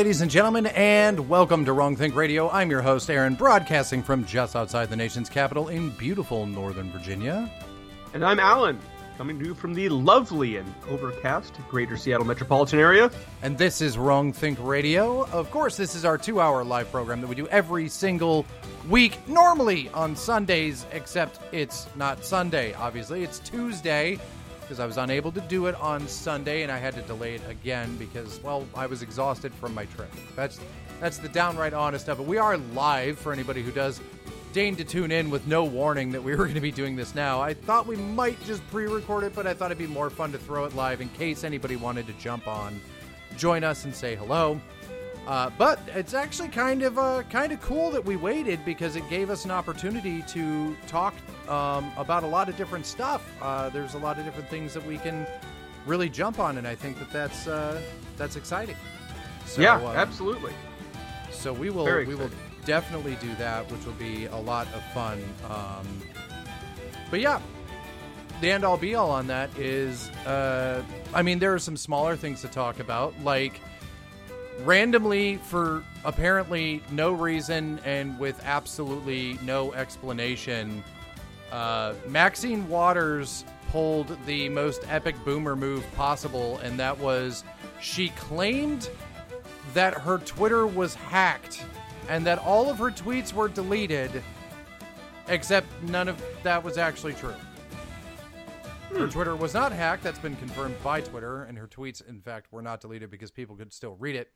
ladies and gentlemen, and welcome to Wrong Think Radio. I'm your host, Aaron, broadcasting from just outside the nation's capital in beautiful Northern Virginia. And I'm Alan, coming to you from the lovely and overcast greater Seattle metropolitan area. And this is Wrong Think Radio. Of course, this is our two hour live program that we do every single week, normally on Sundays, except it's not Sunday, obviously. It's Tuesday because I was unable to do it on Sunday and I had to delay it again because, well, I was exhausted from my trip. That's that's the downright honest of it. We are live for anybody who does deign to tune in with no warning that we were going to be doing this now. I thought we might just pre-record it, but I thought it'd be more fun to throw it live in case anybody wanted to jump on, join us, and say hello. Uh, but it's actually kind of uh, kind of cool that we waited because it gave us an opportunity to talk um, about a lot of different stuff. Uh, there's a lot of different things that we can really jump on, and I think that that's uh, that's exciting. So, yeah, um, absolutely. So we will we will definitely do that, which will be a lot of fun. Um, but yeah, the end all be all on that is, uh, I mean, there are some smaller things to talk about, like randomly for apparently no reason and with absolutely no explanation, uh, Maxine Waters pulled the most epic boomer move possible, and that was she claimed that her Twitter was hacked and that all of her tweets were deleted, except none of that was actually true. Her hmm. Twitter was not hacked. That's been confirmed by Twitter, and her tweets, in fact, were not deleted because people could still read it.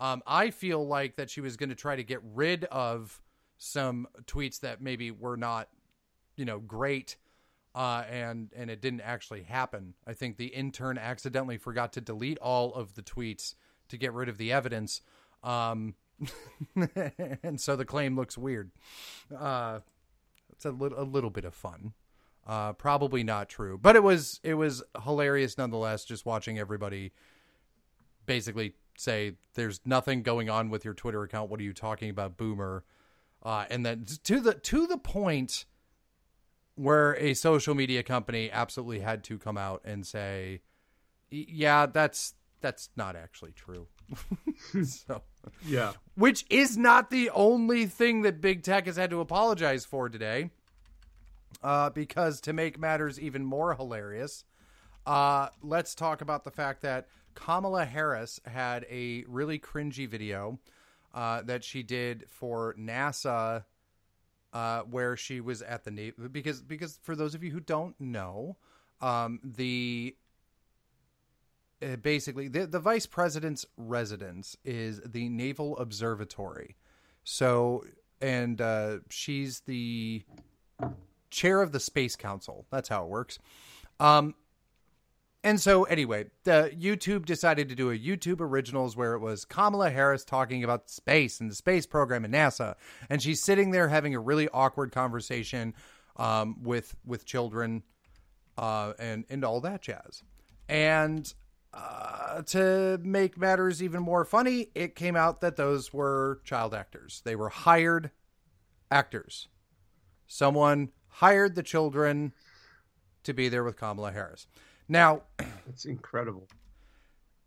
Um, I feel like that she was going to try to get rid of some tweets that maybe were not, you know, great, uh, and and it didn't actually happen. I think the intern accidentally forgot to delete all of the tweets to get rid of the evidence, um, and so the claim looks weird. Uh, it's a little a little bit of fun. Uh, probably not true, but it was it was hilarious nonetheless. Just watching everybody basically say there's nothing going on with your Twitter account. What are you talking about, boomer? Uh, and then to the to the point where a social media company absolutely had to come out and say, "Yeah, that's that's not actually true." so, yeah, which is not the only thing that big tech has had to apologize for today. Uh, because to make matters even more hilarious, uh, let's talk about the fact that Kamala Harris had a really cringy video uh, that she did for NASA, uh, where she was at the Navy. Because because for those of you who don't know, um, the uh, basically the, the vice president's residence is the Naval Observatory. So and uh, she's the chair of the Space Council. That's how it works. Um, and so, anyway, YouTube decided to do a YouTube Originals where it was Kamala Harris talking about space and the space program and NASA, and she's sitting there having a really awkward conversation um, with with children uh, and and all that jazz. And uh, to make matters even more funny, it came out that those were child actors. They were hired actors. Someone hired the children to be there with Kamala Harris. Now, it's incredible.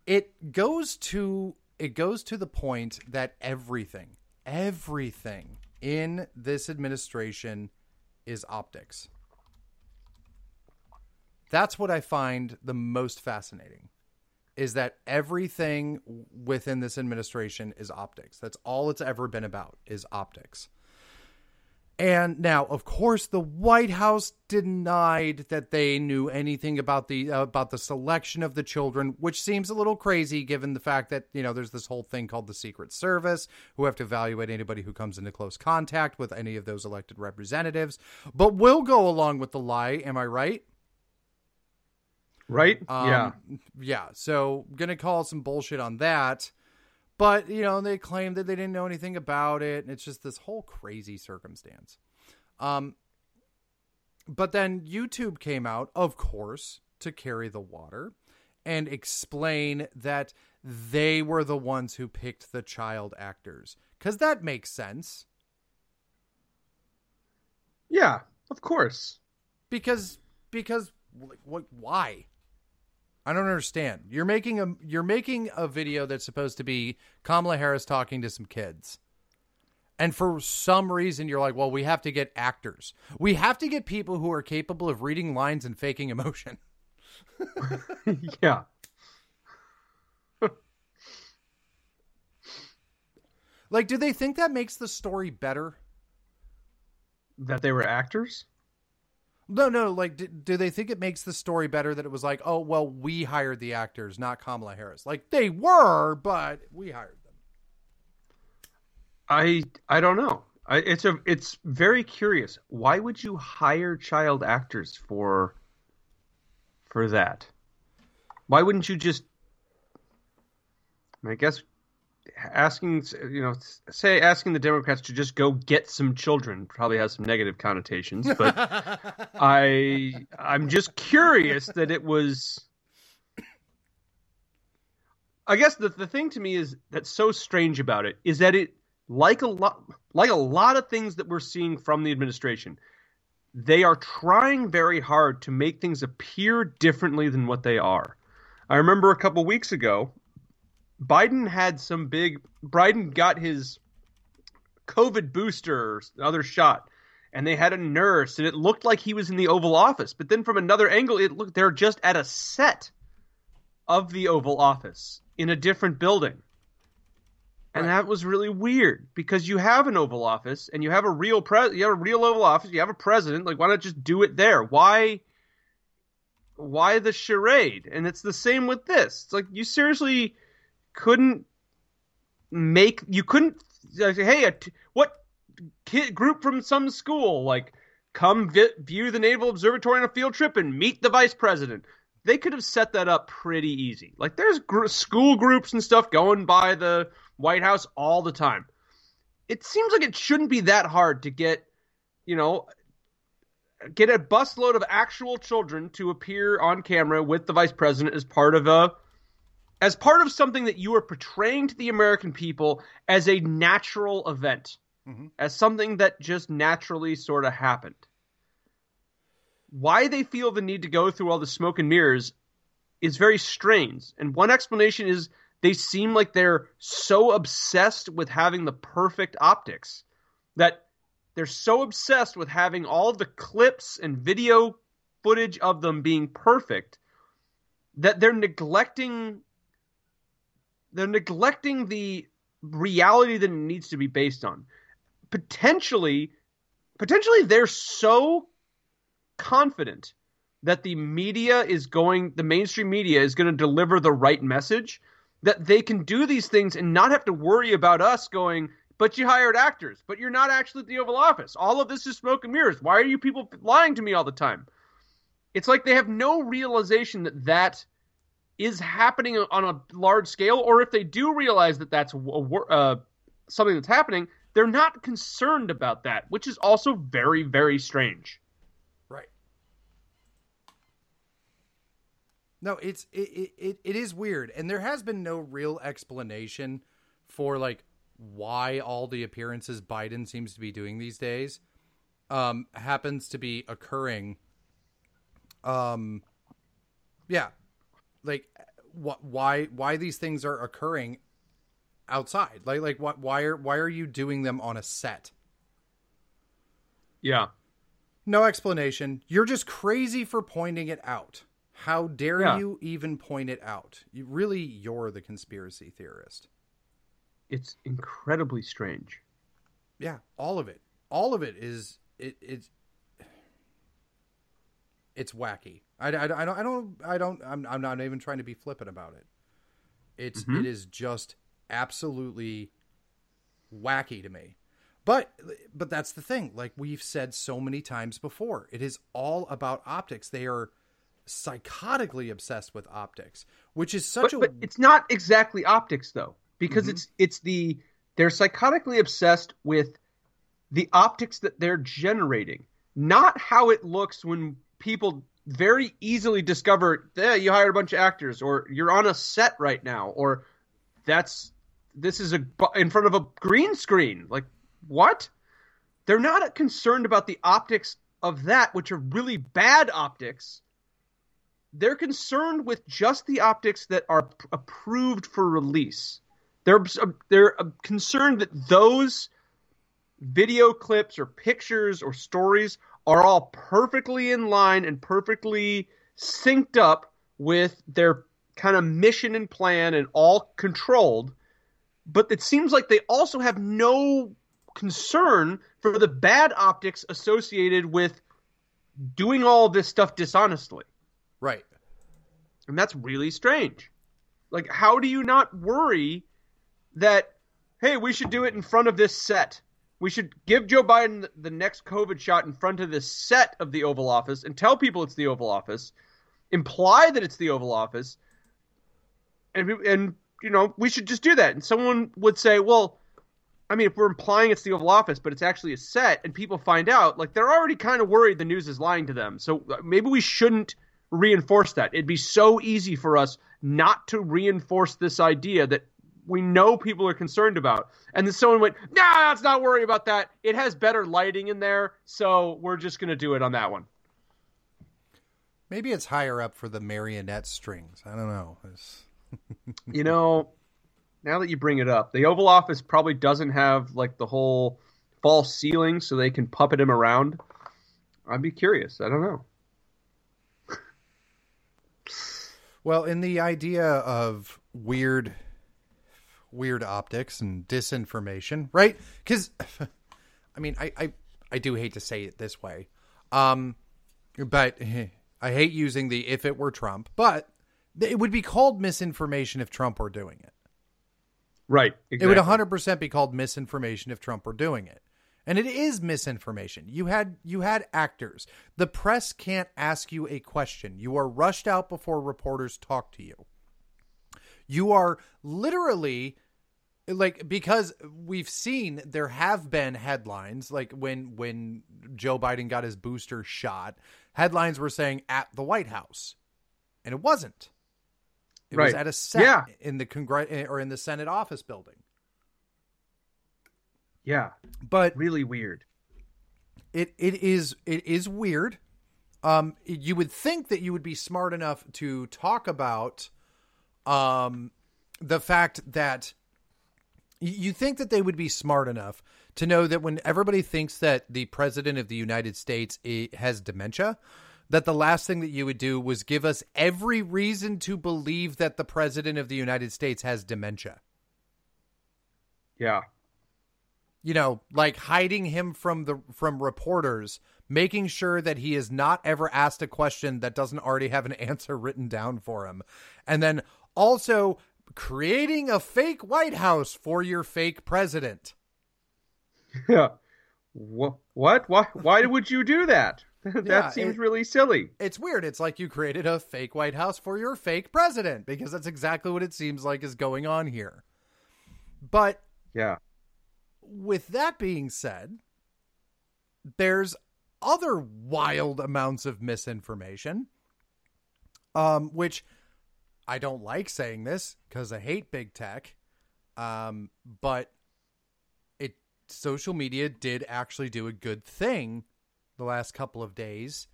It goes to it goes to the point that everything, everything in this administration is optics. That's what I find the most fascinating is that everything within this administration is optics. That's all it's ever been about is optics. And now, of course, the White House denied that they knew anything about the uh, about the selection of the children, which seems a little crazy given the fact that you know there's this whole thing called the Secret Service, who have to evaluate anybody who comes into close contact with any of those elected representatives. But we'll go along with the lie. Am I right? Right? Um, yeah. Yeah. So, gonna call some bullshit on that. But, you know, they claim that they didn't know anything about it. And it's just this whole crazy circumstance. Um, but then YouTube came out, of course, to carry the water and explain that they were the ones who picked the child actors. Because that makes sense. Yeah, of course. Because, because, like, what, why? I don't understand. You're making a you're making a video that's supposed to be Kamala Harris talking to some kids. And for some reason you're like, "Well, we have to get actors. We have to get people who are capable of reading lines and faking emotion." yeah. like do they think that makes the story better? That they were actors? No, no. Like, do, do, they think it makes the story better that it was like, oh, well, we hired the actors, not Kamala Harris? Like they were, but we hired them. I I don't know. I, it's a it's very curious. Why would you hire child actors for for that? Why wouldn't you just? I guess asking you know say asking the democrats to just go get some children probably has some negative connotations but i i'm just curious that it was i guess the, the thing to me is that's so strange about it is that it like a lot like a lot of things that we're seeing from the administration they are trying very hard to make things appear differently than what they are. I remember a couple weeks ago Biden had some big. Biden got his COVID booster, other shot, and they had a nurse, and it looked like he was in the Oval Office. But then from another angle, it looked they're just at a set of the Oval Office in a different building. And that was really weird because you have an Oval Office and you have a real pres you have a real Oval Office, you have a president. Like, why not just do it there? Why? Why the charade? And it's the same with this. It's like you seriously couldn't make you couldn't uh, say, hey what kid group from some school like come vi- view the naval observatory on a field trip and meet the vice president. They could have set that up pretty easy. Like there's gr- school groups and stuff going by the white house all the time. It seems like it shouldn't be that hard to get you know get a busload of actual children to appear on camera with the vice president as part of a as part of something that you are portraying to the American people as a natural event, mm-hmm. as something that just naturally sort of happened. Why they feel the need to go through all the smoke and mirrors is very strange. And one explanation is they seem like they're so obsessed with having the perfect optics that they're so obsessed with having all the clips and video footage of them being perfect that they're neglecting they're neglecting the reality that it needs to be based on. Potentially, potentially they're so confident that the media is going, the mainstream media is going to deliver the right message that they can do these things and not have to worry about us going, but you hired actors, but you're not actually at the Oval Office. All of this is smoke and mirrors. Why are you people lying to me all the time? It's like they have no realization that that is happening on a large scale, or if they do realize that that's a, uh, something that's happening, they're not concerned about that, which is also very, very strange. Right. No, it's it, it it is weird, and there has been no real explanation for like why all the appearances Biden seems to be doing these days um happens to be occurring um yeah like wh- why why these things are occurring outside? Like like what why are why are you doing them on a set? Yeah. No explanation. You're just crazy for pointing it out. How dare yeah. you even point it out? You really you're the conspiracy theorist. It's incredibly strange. Yeah all of it. All of it is it it's it's wacky I, I, I don't I don't I don't I'm I'm not even trying to be flippant about it. It's mm-hmm. it is just absolutely wacky to me. But but that's the thing. Like we've said so many times before, it is all about optics. They are psychotically obsessed with optics, which is such but, a. But it's not exactly optics though, because mm-hmm. it's it's the they're psychotically obsessed with the optics that they're generating, not how it looks when people very easily discover yeah, you hired a bunch of actors, or you're on a set right now, or that's this is a in front of a green screen. Like what? They're not concerned about the optics of that, which are really bad optics. they're concerned with just the optics that are approved for release. They're they're uh, concerned that those video clips or pictures or stories are all perfectly in line and perfectly synced up with their kind of mission and plan and all controlled. But it seems like they also have no concern for the bad optics associated with doing all this stuff dishonestly. Right. And that's really strange. Like, how do you not worry that, hey, we should do it in front of this set? We should give Joe Biden the next COVID shot in front of the set of the Oval Office and tell people it's the Oval Office, imply that it's the Oval Office, and and you know we should just do that. And someone would say, well, I mean, if we're implying it's the Oval Office, but it's actually a set, and people find out, like they're already kind of worried the news is lying to them. So uh, maybe we shouldn't reinforce that. It'd be so easy for us not to reinforce this idea that we know people are concerned about. And then someone went, nah, let's not worry about that. It has better lighting in there, so we're just going to do it on that one. Maybe it's higher up for the marionette strings. I don't know. you know, now that you bring it up, the Oval Office probably doesn't have like the whole false ceiling so they can puppet him around. I'd be curious. I don't know. well, in the idea of weird weird optics and disinformation, right? Cuz I mean, I, I I do hate to say it this way. Um but I hate using the if it were Trump, but it would be called misinformation if Trump were doing it. Right. Exactly. It would 100% be called misinformation if Trump were doing it. And it is misinformation. You had you had actors. The press can't ask you a question. You are rushed out before reporters talk to you. You are literally like because we've seen there have been headlines like when when Joe Biden got his booster shot, headlines were saying at the White House. And it wasn't. It right. was at a set yeah. in the Congress or in the Senate office building. Yeah, but really weird. It it is it is weird. Um, you would think that you would be smart enough to talk about, um, the fact that you think that they would be smart enough to know that when everybody thinks that the president of the United States has dementia, that the last thing that you would do was give us every reason to believe that the president of the United States has dementia. Yeah. You know, like hiding him from the from reporters, making sure that he is not ever asked a question that doesn't already have an answer written down for him. And then also creating a fake White House for your fake president. Yeah. What? What? Why? Why would you do that? that yeah, seems it, really silly. It's weird. It's like you created a fake White House for your fake president because that's exactly what it seems like is going on here. But yeah. With that being said, there's other wild amounts of misinformation um which I don't like saying this cuz I hate big tech. Um but it social media did actually do a good thing the last couple of days,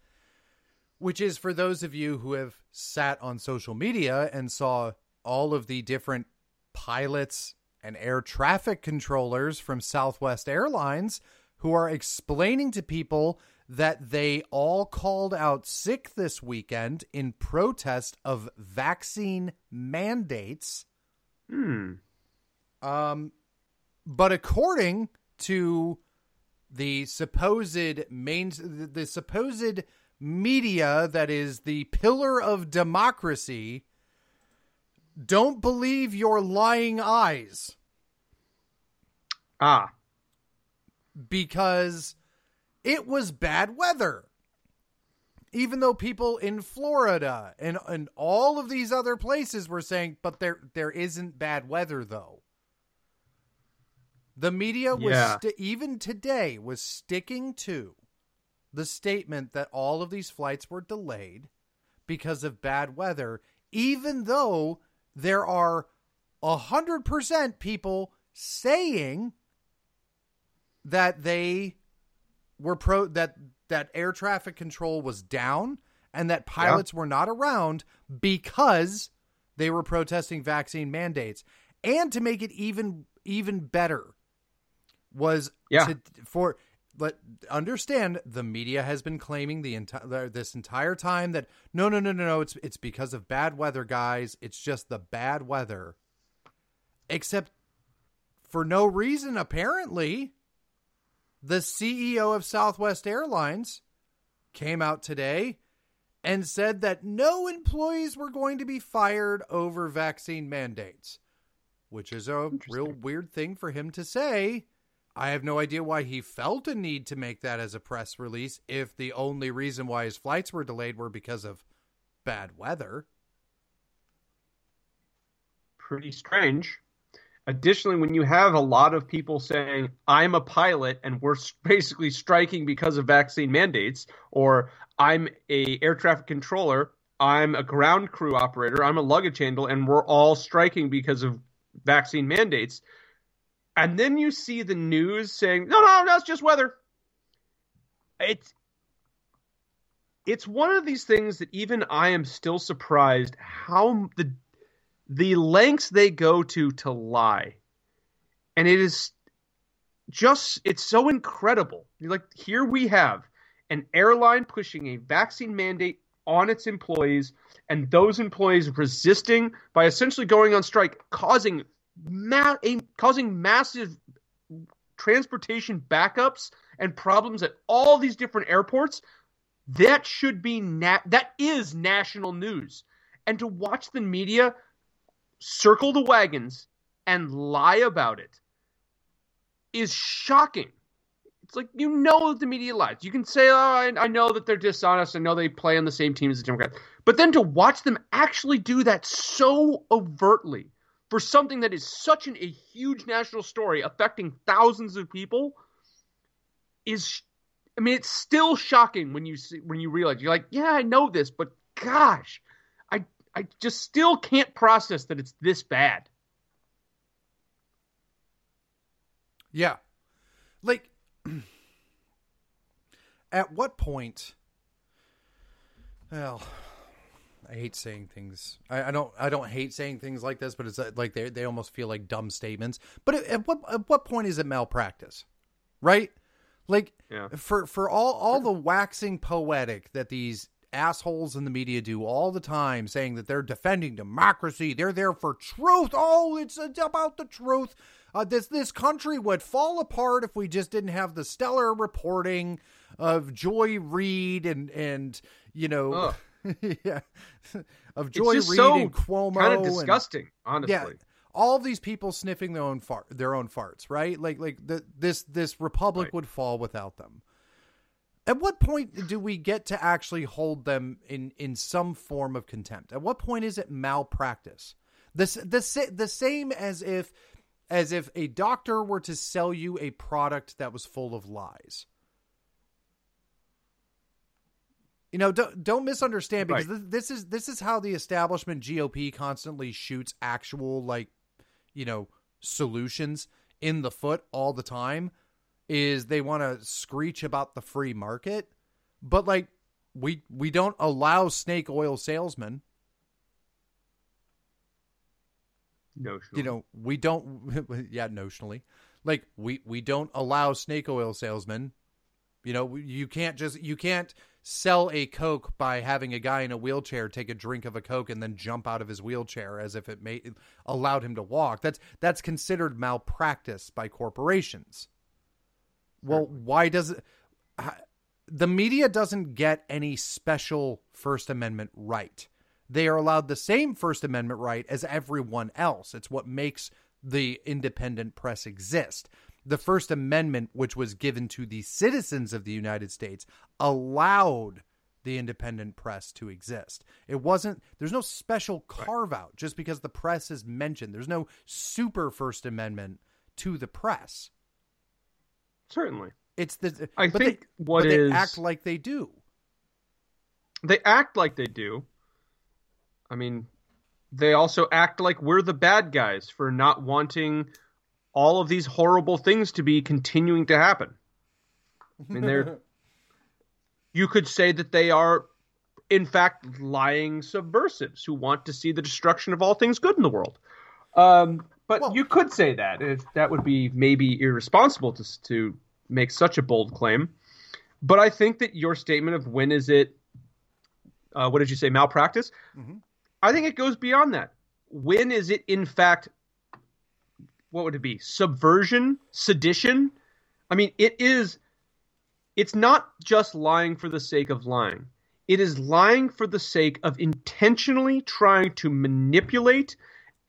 which is for those of you who have sat on social media and saw all of the different pilots and air traffic controllers from Southwest Airlines who are explaining to people that they all called out sick this weekend in protest of vaccine mandates. Hmm. Um, but according to the supposed main the supposed media that is the pillar of democracy don't believe your lying eyes. Ah. Because it was bad weather. Even though people in Florida and, and all of these other places were saying, but there there isn't bad weather though. The media was yeah. st- even today was sticking to the statement that all of these flights were delayed because of bad weather, even though there are a hundred percent people saying that they were pro that that air traffic control was down and that pilots yeah. were not around because they were protesting vaccine mandates. And to make it even even better was yeah. to, for but understand the media has been claiming the entire this entire time that no no no no no it's it's because of bad weather guys it's just the bad weather except for no reason apparently the CEO of Southwest Airlines came out today and said that no employees were going to be fired over vaccine mandates which is a real weird thing for him to say I have no idea why he felt a need to make that as a press release if the only reason why his flights were delayed were because of bad weather. Pretty strange. Additionally, when you have a lot of people saying, I'm a pilot and we're basically striking because of vaccine mandates, or I'm a air traffic controller, I'm a ground crew operator, I'm a luggage handler, and we're all striking because of vaccine mandates and then you see the news saying, "No, no, that's just weather." It's it's one of these things that even I am still surprised how the the lengths they go to to lie, and it is just it's so incredible. Like here we have an airline pushing a vaccine mandate on its employees, and those employees resisting by essentially going on strike, causing ma- a, causing massive transportation backups and problems at all these different airports. That should be na- that is national news. And to watch the media circle the wagons and lie about it is shocking. It's like you know that the media lies. You can say, "Oh, I, I, know that they're dishonest. I know they play on the same team as the Democrats," but then to watch them actually do that so overtly for something that is such an, a huge national story affecting thousands of people is I mean it's still shocking when you see when you realize you're like yeah I know this but gosh I just still can't process that it's this bad. Yeah. Like at what point well I hate saying things. I, I, don't. I don't hate saying things like this, but it's uh, like they they almost feel like dumb statements. But at, at what at what point is it malpractice, right? Like yeah. for for all all the waxing poetic that these assholes in the media do all the time, saying that they're defending democracy, they're there for truth. Oh, it's about the truth. Uh, this this country would fall apart if we just didn't have the stellar reporting of Joy Reid and and you know. yeah, of Joy Reid so and Cuomo. Kind of disgusting, and, honestly. Yeah, all these people sniffing their own fart, their own farts, right? Like, like the, this this republic right. would fall without them. At what point do we get to actually hold them in in some form of contempt? At what point is it malpractice? This the the same as if as if a doctor were to sell you a product that was full of lies. You know, don't don't misunderstand because right. this, this is this is how the establishment GOP constantly shoots actual like, you know, solutions in the foot all the time. Is they want to screech about the free market, but like we we don't allow snake oil salesmen. Notionally. You know, we don't. yeah, notionally, like we we don't allow snake oil salesmen. You know, you can't just you can't sell a Coke by having a guy in a wheelchair take a drink of a Coke and then jump out of his wheelchair as if it made allowed him to walk. That's that's considered malpractice by corporations. Well, why does it? The media doesn't get any special First Amendment right. They are allowed the same First Amendment right as everyone else. It's what makes the independent press exist the First Amendment, which was given to the citizens of the United States, allowed the independent press to exist. It wasn't, there's no special carve out just because the press is mentioned. There's no super First Amendment to the press. Certainly. It's the, I think they, what is, they act like they do. They act like they do. I mean, they also act like we're the bad guys for not wanting all of these horrible things to be continuing to happen. I mean, they're. you could say that they are in fact lying subversives who want to see the destruction of all things good in the world. Um, but well, you could say that if that would be maybe irresponsible to to make such a bold claim. But I think that your statement of when is it, uh, what did you say, malpractice? Mm-hmm. I think it goes beyond that. When is it in fact? What would it be? Subversion, sedition. I mean, it is. It's not just lying for the sake of lying. It is lying for the sake of intentionally trying to manipulate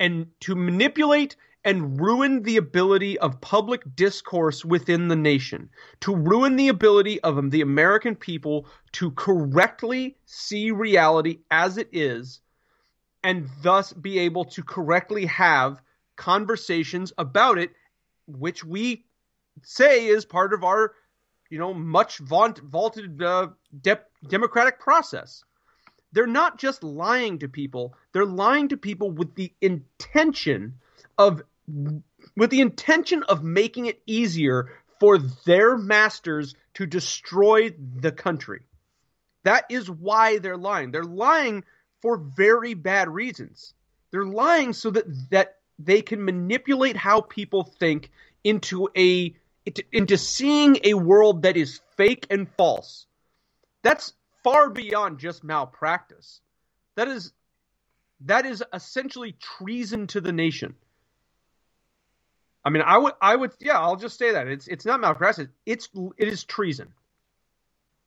and to manipulate and ruin the ability of public discourse within the nation, to ruin the ability of the American people to correctly see reality as it is, and thus be able to correctly have conversations about it, which we say is part of our, you know, much vaunt, vaulted uh, de- democratic process. They're not just lying to people, they're lying to people with the intention of with the intention of making it easier for their masters to destroy the country. That is why they're lying. They're lying for very bad reasons. They're lying so that that they can manipulate how people think into a into seeing a world that is fake and false. That's far beyond just malpractice. That is that is essentially treason to the nation. I mean, I would, I would, yeah, I'll just say that it's it's not malpractice. It's it is treason.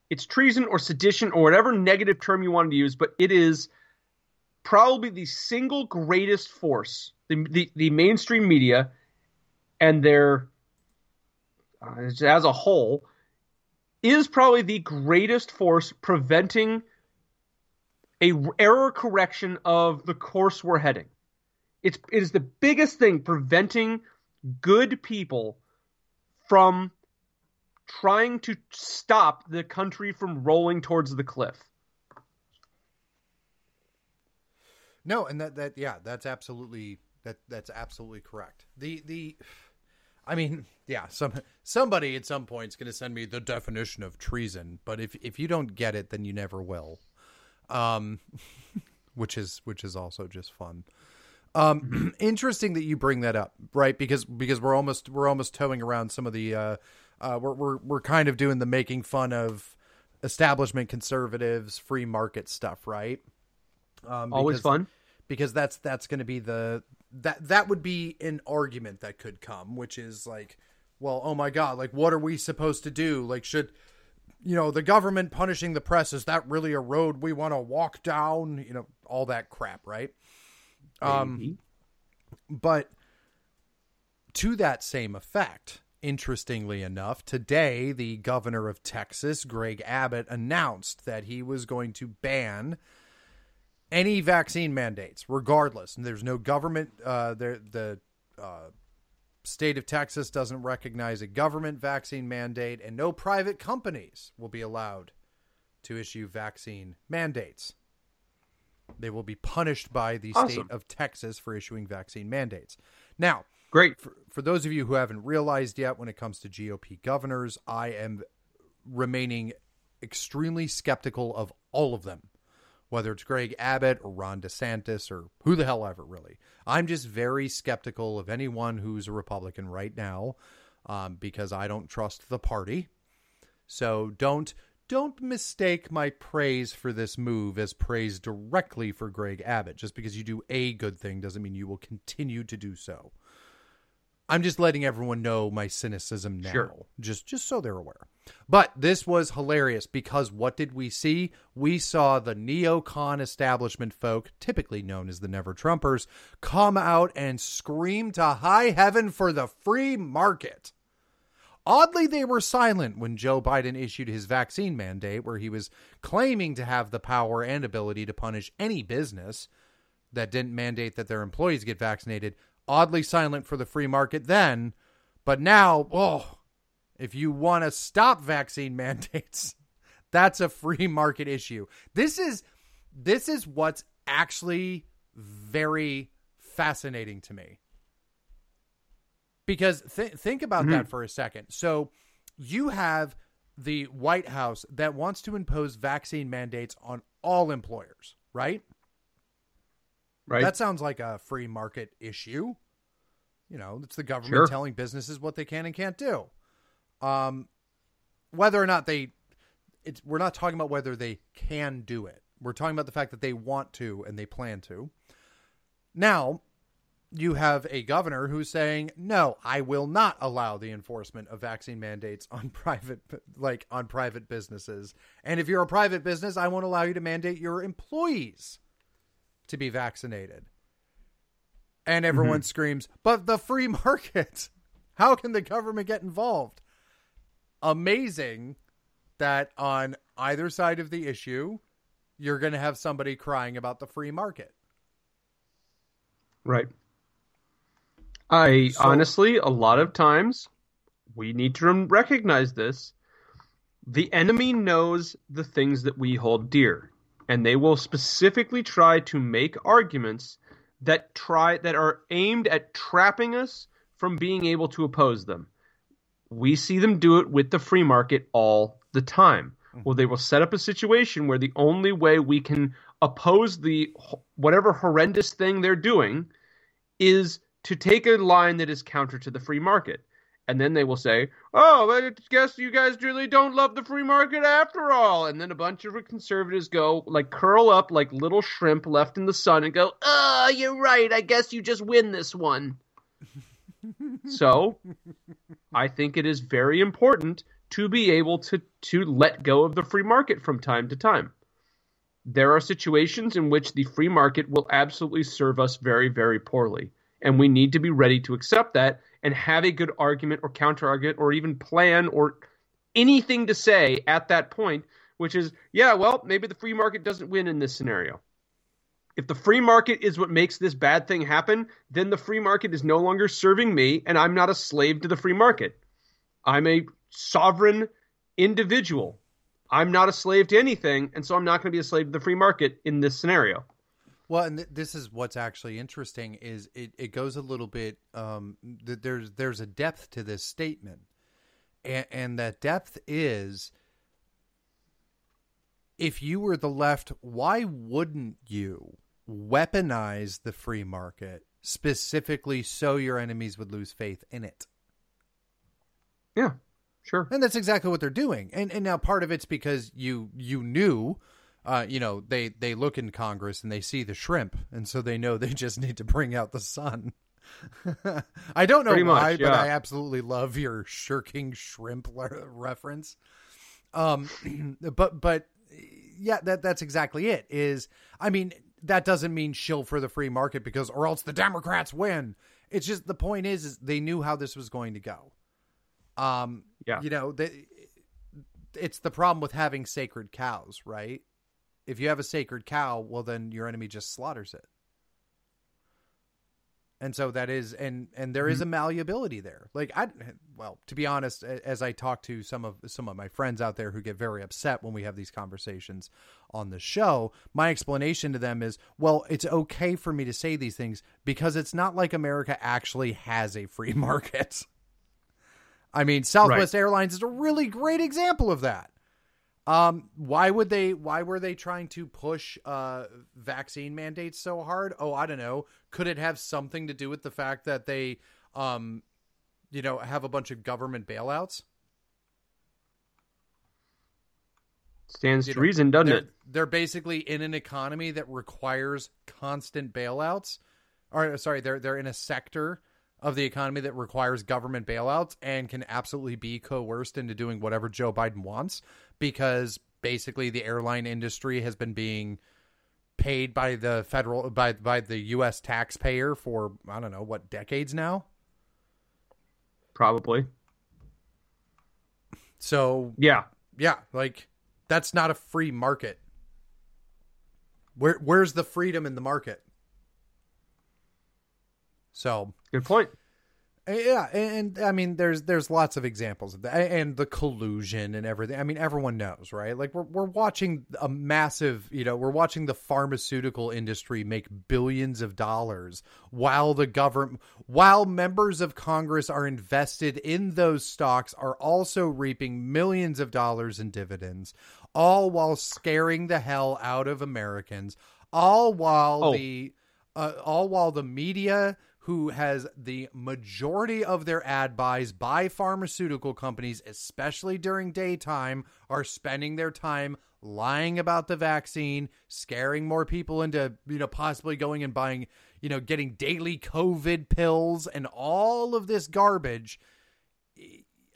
It's treason or sedition or whatever negative term you wanted to use, but it is probably the single greatest force the the, the mainstream media and their uh, as a whole is probably the greatest force preventing a error correction of the course we're heading. It's it is the biggest thing preventing good people from trying to stop the country from rolling towards the cliff. No, and that that yeah, that's absolutely that that's absolutely correct. The the I mean, yeah, some somebody at some point is going to send me the definition of treason, but if if you don't get it, then you never will. Um, which is which is also just fun. Um, interesting that you bring that up, right? Because because we're almost we're almost towing around some of the uh, uh, we're we're we're kind of doing the making fun of establishment conservatives, free market stuff, right? Um, Always fun because that's that's going to be the that that would be an argument that could come, which is like, well, oh my god, like what are we supposed to do? Like should you know the government punishing the press is that really a road we want to walk down? You know all that crap, right? Um, but to that same effect, interestingly enough, today the governor of Texas, Greg Abbott, announced that he was going to ban any vaccine mandates, regardless. And there's no government. Uh, there, the uh, state of Texas doesn't recognize a government vaccine mandate, and no private companies will be allowed to issue vaccine mandates. They will be punished by the awesome. state of Texas for issuing vaccine mandates. Now, great. For, for those of you who haven't realized yet, when it comes to GOP governors, I am remaining extremely skeptical of all of them whether it's Greg Abbott or Ron DeSantis or who the hell ever, really. I'm just very skeptical of anyone who's a Republican right now um, because I don't trust the party. So don't don't mistake my praise for this move as praise directly for Greg Abbott. Just because you do a good thing doesn't mean you will continue to do so. I'm just letting everyone know my cynicism now, sure. just just so they're aware. But this was hilarious because what did we see? We saw the neocon establishment folk, typically known as the Never Trumpers, come out and scream to high heaven for the free market. Oddly, they were silent when Joe Biden issued his vaccine mandate, where he was claiming to have the power and ability to punish any business that didn't mandate that their employees get vaccinated oddly silent for the free market then, but now, oh, if you want to stop vaccine mandates, that's a free market issue. This is this is what's actually very fascinating to me. Because th- think about mm-hmm. that for a second. So you have the White House that wants to impose vaccine mandates on all employers, right? Right. That sounds like a free market issue. You know, it's the government Sure. telling businesses what they can and can't do. Um, whether or not they, it's we're not talking about whether they can do it. We're talking about the fact that they want to and they plan to. Now, you have a governor who's saying, "No, I will not allow the enforcement of vaccine mandates on private like on private businesses. And if you're a private business, I won't allow you to mandate your employees to be vaccinated." And everyone mm-hmm. screams, "But the free market. How can the government get involved?" Amazing that on either side of the issue, you're going to have somebody crying about the free market. Right. I So- honestly, a lot of times, we need to recognize this. The enemy knows the things that we hold dear, and they will specifically try to make arguments that try that are aimed at trapping us from being able to oppose them. We see them do it with the free market all the time. Mm-hmm. Well, they will set up a situation where the only way we can oppose the whatever horrendous thing they're doing is to take a line that is counter to the free market. And then they will say, "Oh, I guess you guys really don't love the free market after all." And then a bunch of conservatives go like curl up like little shrimp left in the sun and go, "Oh, you're right. I guess you just win this one." so, I think it is very important to be able to to let go of the free market from time to time. There are situations in which the free market will absolutely serve us very, very poorly. And we need to be ready to accept that and have a good argument or counter argument or even plan or anything to say at that point, which is, yeah, well, maybe the free market doesn't win in this scenario. If the free market is what makes this bad thing happen, then the free market is no longer serving me and I'm not a slave to the free market. I'm a sovereign individual. I'm not a slave to anything, and so I'm not going to be a slave to the free market in this scenario. Well, and th- this is what's actually interesting is it, it goes a little bit. Um, th- there's there's a depth to this statement, and, and that depth is, if you were the left, why wouldn't you weaponize the free market specifically so your enemies would lose faith in it? Yeah, sure. And that's exactly what they're doing. And and now part of it's because you you knew uh, you know, they they look in Congress and they see the shrimp, and so they know they just need to bring out the sun. I don't know Pretty why, much, but. I absolutely love your shirking shrimp le- reference. Um, but but yeah, that that's exactly it. Is I mean that doesn't mean shill for the free market because or else the Democrats win. It's just the point is is they knew how this was going to go. Um, Yeah. you know, the, it's the problem with having sacred cows, right? If you have a sacred cow, well, then your enemy just slaughters it. And so that is, and and there is mm-hmm. a malleability there. Like I, well, to be honest, as I talk to some of some of my friends out there who get very upset when we have these conversations on the show, my explanation to them is, well, it's okay for me to say these things because it's not like America actually has a free market. I mean, Southwest Airlines is a really great example of that. Um, why would they? Why were they trying to push uh, vaccine mandates so hard? Oh, I don't know. Could it have something to do with the fact that they, um, you know, have a bunch of government bailouts? Stands You to know, reason, doesn't they're, it? They're basically in an economy that requires constant bailouts. Or sorry, they're they're in a sector of the economy that requires government bailouts and can absolutely be coerced into doing whatever Joe Biden wants because basically the airline industry has been being paid by the federal by by the US taxpayer for I don't know what decades now. Probably. So Yeah. Yeah, like that's not a free market. Where where's the freedom in the market? So, Good point. Yeah, and, and, I mean, there's there's lots of examples of that, and the collusion and everything. I mean, everyone knows, right? Like we're we're watching a massive, you know, we're watching the pharmaceutical industry make billions of dollars while the government, while members of Congress are invested in those stocks, are also reaping millions of dollars in dividends, all while scaring the hell out of Americans, all while oh. the, uh, all while the media who has the majority of their ad buys by pharmaceutical companies, especially during daytime, are spending their time lying about the vaccine, scaring more people into, you know, possibly going and buying, you know, getting daily COVID pills and all of this garbage.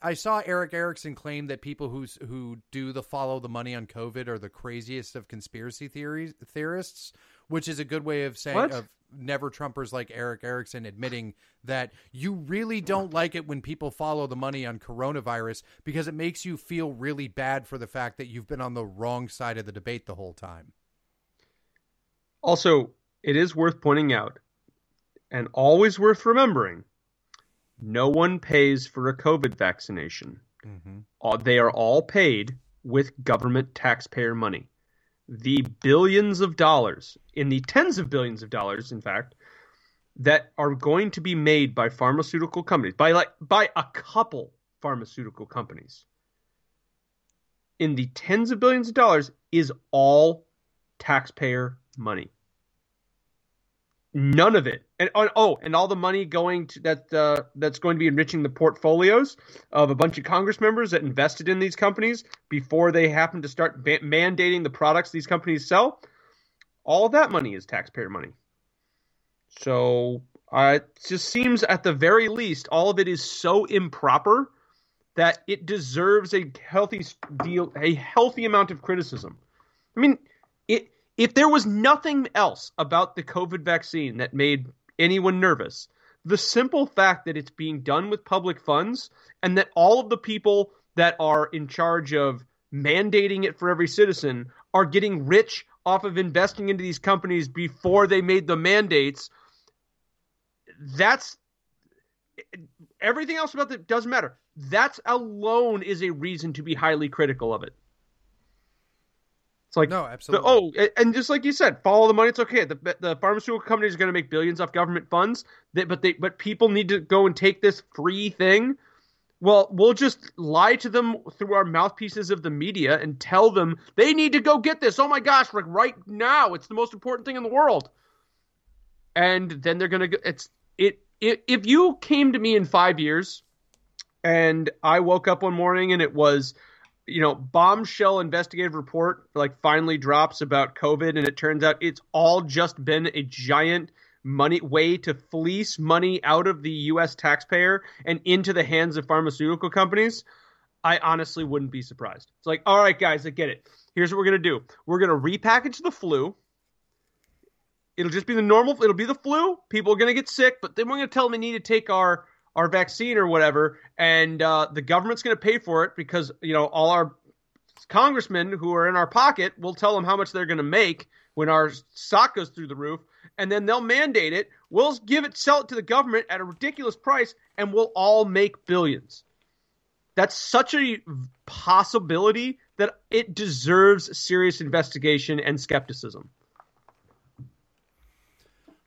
I saw Erick Erickson claim that people who who do the follow the money on COVID are the craziest of conspiracy theories theorists, which is a good way of saying what? of never Trumpers like Erick Erickson admitting that you really don't like it when people follow the money on coronavirus because it makes you feel really bad for the fact that you've been on the wrong side of the debate the whole time. Also, it is worth pointing out and always worth remembering no one pays for a COVID vaccination. Mm-hmm. They are all paid with government taxpayer money the billions of dollars, in the tens of billions of dollars, in fact, that are going to be made by pharmaceutical companies, by like by a couple pharmaceutical companies, in the tens of billions of dollars is all taxpayer money none of it. And oh, oh and all the money going to that uh, that's going to be enriching the portfolios of a bunch of congress members that invested in these companies before they happen to start ba- mandating the products these companies sell. All that money is taxpayer money. So uh, it just seems at the very least all of it is so improper that it deserves a healthy deal a healthy amount of criticism. I mean it if there was nothing else about the COVID vaccine that made anyone nervous, the simple fact that it's being done with public funds and that all of the people that are in charge of mandating it for every citizen are getting rich off of investing into these companies before they made the mandates that's everything else about it doesn't matter. That alone is a reason to be highly critical of it it's like no, absolutely. The, oh, and just like you said, follow the money. It's okay. The the pharmaceutical companies are going to make billions off government funds. But they but people need to go and take this free thing. Well, we'll just lie to them through our mouthpieces of the media and tell them they need to go get this. Oh my gosh, like right now, it's the most important thing in the world. And then they're gonna. It's it. it if you came to me in five years, and I woke up one morning and it was you know, bombshell investigative report like finally drops about COVID, and it turns out it's all just been a giant money way to fleece money out of the U.S. taxpayer and into the hands of pharmaceutical companies. I honestly wouldn't be surprised. It's like, all right, guys, I get it. Here's what we're gonna do. We're gonna repackage the flu. It'll just be the normal. It'll be the flu. People are gonna get sick, but then we're gonna tell them they need to take our our vaccine or whatever, and uh, the government's going to pay for it because you know all our congressmen who are in our pocket will tell them how much they're going to make when our stock goes through the roof, and then they'll mandate it. We'll give it, sell it to the government at a ridiculous price, and we'll all make billions. That's such a possibility that it deserves serious investigation and skepticism.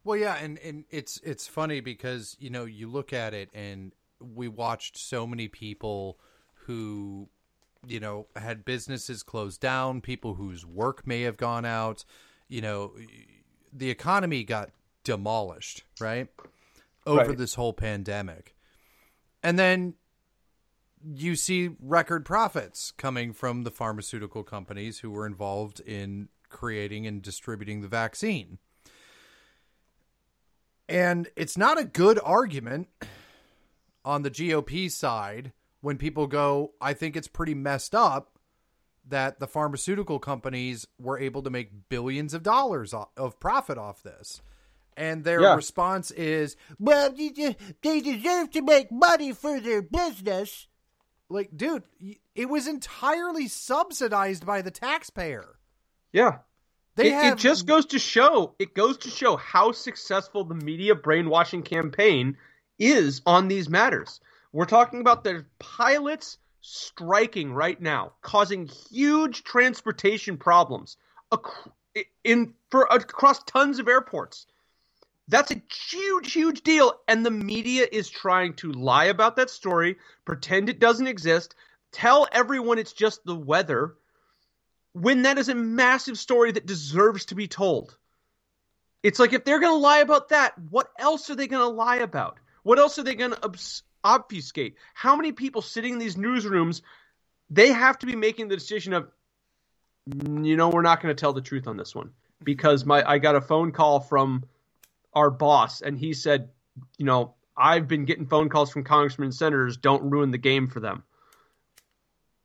Well, yeah, and, and it's it's funny because you know you look at it and we watched so many people who you know had businesses closed down, people whose work may have gone out. You know, the economy got demolished, right? Over right. this whole pandemic. And then you see record profits coming from the pharmaceutical companies who were involved in creating and distributing the vaccine. And it's not a good argument on the GOP side when people go, I think it's pretty messed up that the pharmaceutical companies were able to make billions of dollars of profit off this. And their yeah. response is, well, they deserve to make money for their business. Like, dude, it was entirely subsidized by the taxpayer. Yeah. They it, have... it just goes to show it goes to show how successful the media brainwashing campaign is on these matters. We're talking about the pilots striking right now, causing huge transportation problems in for across tons of airports. That's a huge, huge deal, and the media is trying to lie about that story, pretend it doesn't exist, tell everyone it's just the weather, when that is a massive story that deserves to be told. It's like if they're going to lie about that, what else are they going to lie about? What else are they going to obs- obfuscate? How many people sitting in these newsrooms, they have to be making the decision of, mm, you know, we're not going to tell the truth on this one because my I got a phone call from our boss and he said, you know, I've been getting phone calls from congressmen and senators, don't ruin the game for them.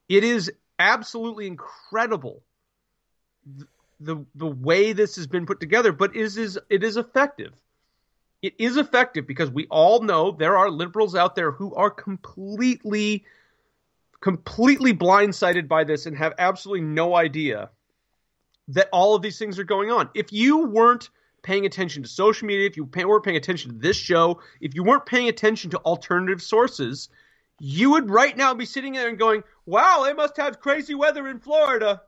It is absolutely incredible the the way this has been put together, but is is it is effective. It is effective because we all know there are liberals out there who are completely completely blindsided by this and have absolutely no idea that all of these things are going on. If you weren't paying attention to social media, if you weren't paying attention to this show, if you weren't paying attention to alternative sources, you would right now be sitting there and going, "Wow, they must have crazy weather in Florida."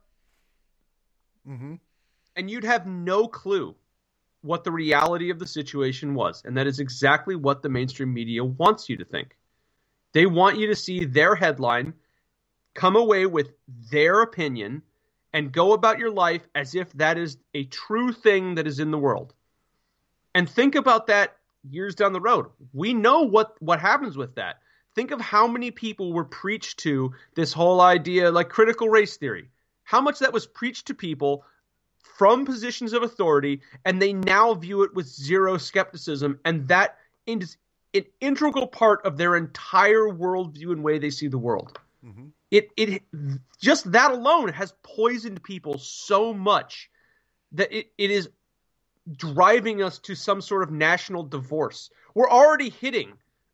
Mm-hmm. And you'd have no clue what the reality of the situation was, and that is exactly what the mainstream media wants you to think. They want you to see their headline, come away with their opinion, and go about your life as if that is a true thing that is in the world. And think about that years down the road. We know what, what happens with that. Think of how many people were preached to this whole idea, like critical race theory. How much that was preached to people from positions of authority, and they now view it with zero skepticism, and that is an integral part of their entire worldview and way they see the world. Mm-hmm. It it just that alone has poisoned people so much that it, it is driving us to some sort of national divorce. We're already hitting.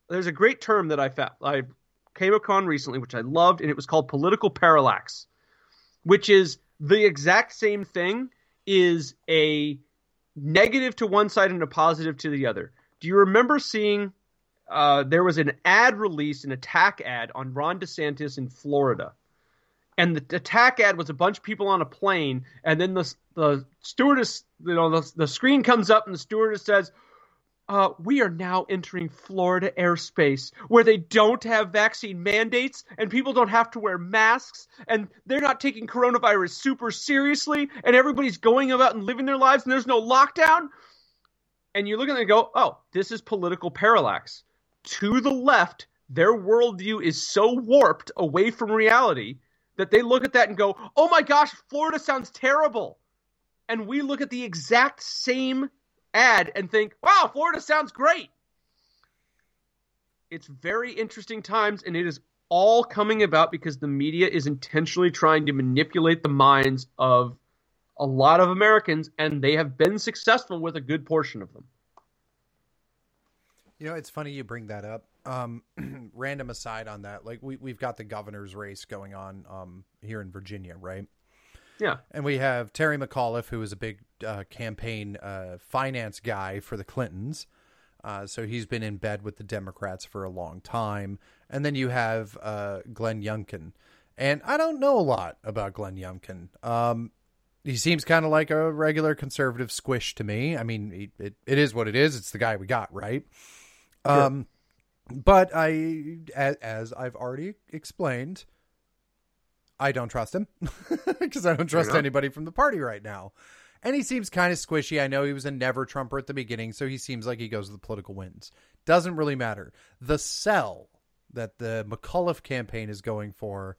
There's a great term that I I came upon recently, which I loved, and it was called political parallax, which is the exact same thing is a negative to one side and a positive to the other. Do you remember seeing uh, there was an ad release, an attack ad on Ron DeSantis in Florida. And the attack ad was a bunch of people on a plane, and then the the stewardess, you know, the, the screen comes up, and the stewardess says, uh, "We are now entering Florida airspace, where they don't have vaccine mandates, and people don't have to wear masks, and they're not taking coronavirus super seriously, and everybody's going about and living their lives, and there's no lockdown." And you look at them and go, "Oh, this is political parallax." to the left, their worldview is so warped away from reality that they look at that and go, oh my gosh, Florida sounds terrible. And we look at the exact same ad and think, wow, Florida sounds great. It's very interesting times, and it is all coming about because the media is intentionally trying to manipulate the minds of a lot of Americans, and they have been successful with a good portion of them. You know, it's funny you bring that up. Um, random aside on that, like we we've got the governor's race going on um, here in Virginia, right? Yeah, and we have Terry McAuliffe, who is a big uh, campaign uh, finance guy for the Clintons. Uh, so he's been in bed with the Democrats for a long time. And then you have uh, Glenn Youngkin. And I don't know a lot about Glenn Youngkin. Um, he seems kind of like a regular conservative squish to me. I mean, it, it is what it is. It's the guy we got, right? Um, but I, as, as, I've already explained, I don't trust him because I don't trust anybody from the party right now. And he seems kind of squishy. I know he was a never Trumper at the beginning, so he seems like he goes to the political winds. Doesn't really matter. The sell that the McAuliffe campaign is going for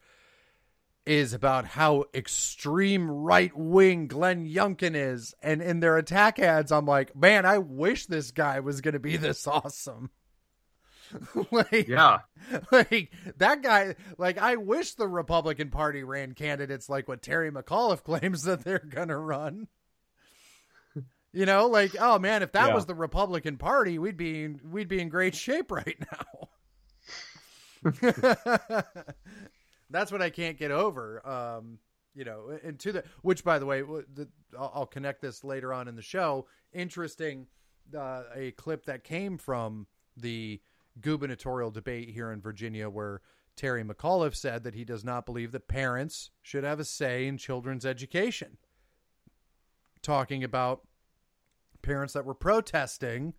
is about how extreme right wing Glenn Youngkin is. And in their attack ads, I'm like, man, I wish this guy was going to be this awesome. like, yeah. Like that guy, like, I wish the Republican Party ran candidates like what Terry McAuliffe claims that they're going to run. You know, like, oh man, if that yeah. was the Republican Party, we'd be in, we'd be in great shape right now. that's what I can't get over. Um, you know, and to the which, by the way, the, I'll, I'll, connect this later on in the show. Interesting, uh, a clip that came from the gubernatorial debate here in Virginia where Terry McAuliffe said that he does not believe that parents should have a say in children's education. Talking about parents that were protesting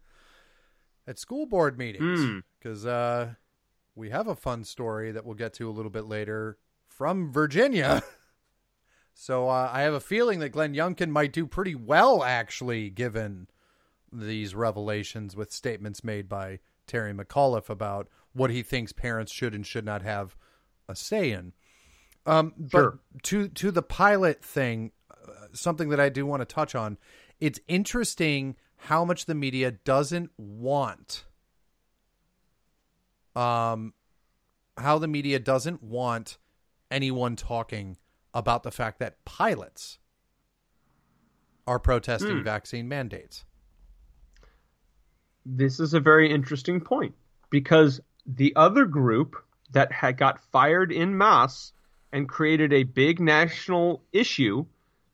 at school board meetings. Because mm. uh, we have a fun story that we'll get to a little bit later from Virginia. so uh, I have a feeling that Glenn Youngkin might do pretty well, actually, given these revelations with statements made by Terry McAuliffe about what he thinks parents should and should not have a say in. Um, but sure. to to the pilot thing, uh, something that I do want to touch on. It's interesting how much the media doesn't want. Um, how the media doesn't want anyone talking about the fact that pilots are protesting mm. vaccine mandates. This is a very interesting point because the other group that had got fired in mass and created a big national issue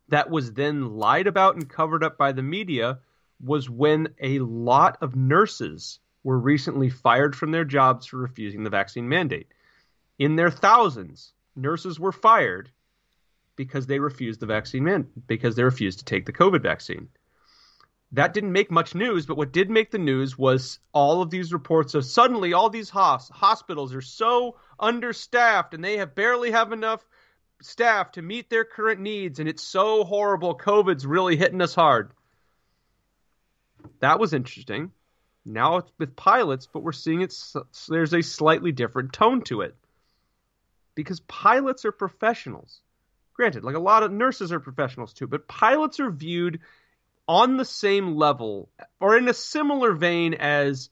that was then lied about and covered up by the media was when a lot of nurses were recently fired from their jobs for refusing the vaccine mandate. In their thousands, nurses were fired because they refused the vaccine man because they refused to take the COVID vaccine. That didn't make much news, but what did make the news was all of these reports of suddenly all these hos- hospitals are so understaffed and they have barely have enough staff to meet their current needs and it's so horrible COVID's really hitting us hard. That was interesting. Now it's with pilots, but we're seeing it there's a slightly different tone to it. Because pilots are professionals. Granted, like a lot of nurses are professionals too, but pilots are viewed on the same level or in a similar vein as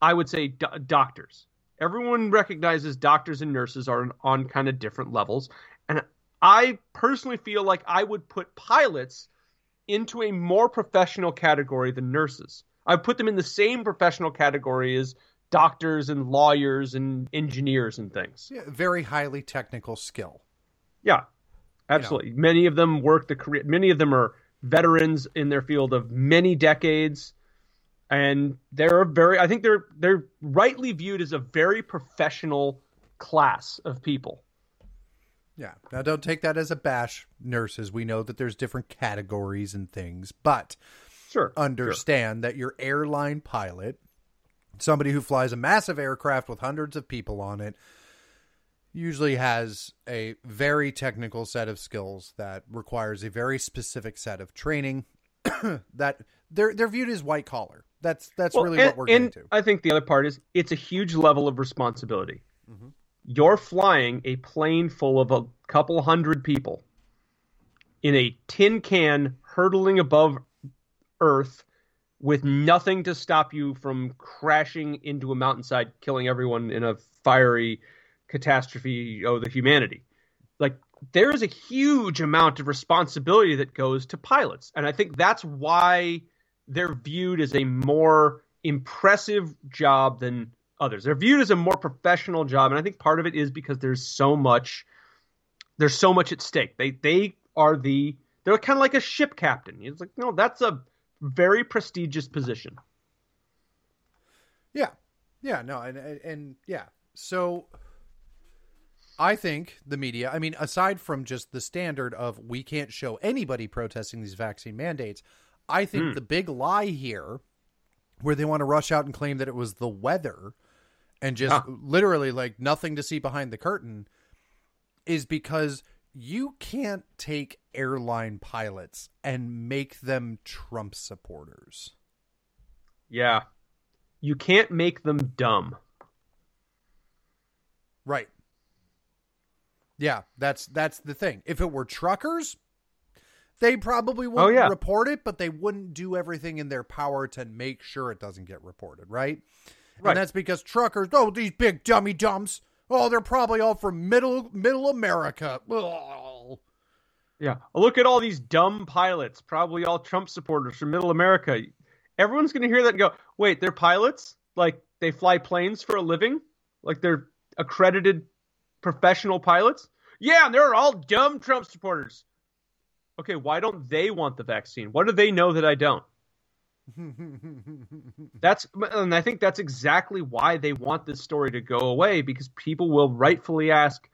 I would say do- doctors. Everyone recognizes doctors and nurses are on kind of different levels. And I personally feel like I would put pilots into a more professional category than nurses. I put them in the same professional category as doctors and lawyers and engineers and things. Yeah, very highly technical skill. Yeah, absolutely. You know. Many of them work the career. Many of them are veterans in their field of many decades, and they're very. I think they're they're rightly viewed as a very professional class of people. Yeah. Now, don't take that as a bash, nurses. We know that there's different categories and things, but sure, understand sure. that your airline pilot, somebody who flies a massive aircraft with hundreds of people on it, usually has a very technical set of skills that requires a very specific set of training. that they're they're viewed as white collar. That's that's well, really and, what we're getting to. I think the other part is it's a huge level of responsibility. Mm-hmm you're flying a plane full of a couple hundred people in a tin can hurtling above Earth with nothing to stop you from crashing into a mountainside, killing everyone in a fiery catastrophe of the humanity. Like, there is a huge amount of responsibility that goes to pilots. And I think that's why they're viewed as a more impressive job than others. They're viewed as a more professional job, and I think part of it is because there's so much there's so much at stake. They they are the they're kind of like a ship captain. It's like no, that's a very prestigious position. Yeah, yeah, no, and and, and yeah. So I think the media, I mean, aside from just the standard of we can't show anybody protesting these vaccine mandates, I think mm. the big lie here, where they want to rush out and claim that it was the weather, and just ah. literally like nothing to see behind the curtain is because you can't take airline pilots and make them Trump supporters. Yeah. You can't make them dumb. Right. Yeah, that's that's the thing. If it were truckers, they probably oh, wouldn't oh, yeah. report it, but they wouldn't do everything in their power to make sure it doesn't get reported, right? Right. And that's because truckers, oh, these big dummy dumps. Oh, they're probably all from middle middle America. Ugh. Yeah. Look at all these dumb pilots, probably all Trump supporters from middle America. Everyone's going to hear that and go, wait, they're pilots? Like they fly planes for a living? Like they're accredited professional pilots? Yeah, and they're all dumb Trump supporters. Okay, why don't they want the vaccine? What do they know that I don't? that's and I think that's exactly why they want this story to go away because people will rightfully ask,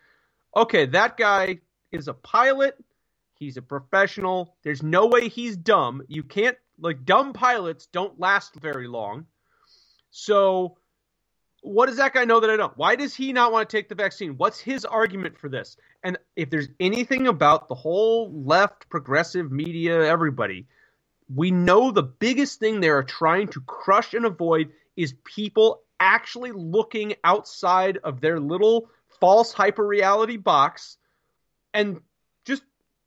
okay, that guy is a pilot, he's a professional. There's no way he's dumb. You can't like dumb pilots don't last very long. So what does that guy know that I don't? Why does he not want to take the vaccine? What's his argument for this? And if there's anything about the whole left, progressive media, everybody, we know the biggest thing they're trying to crush and avoid is people actually looking outside of their little false hyper reality box and just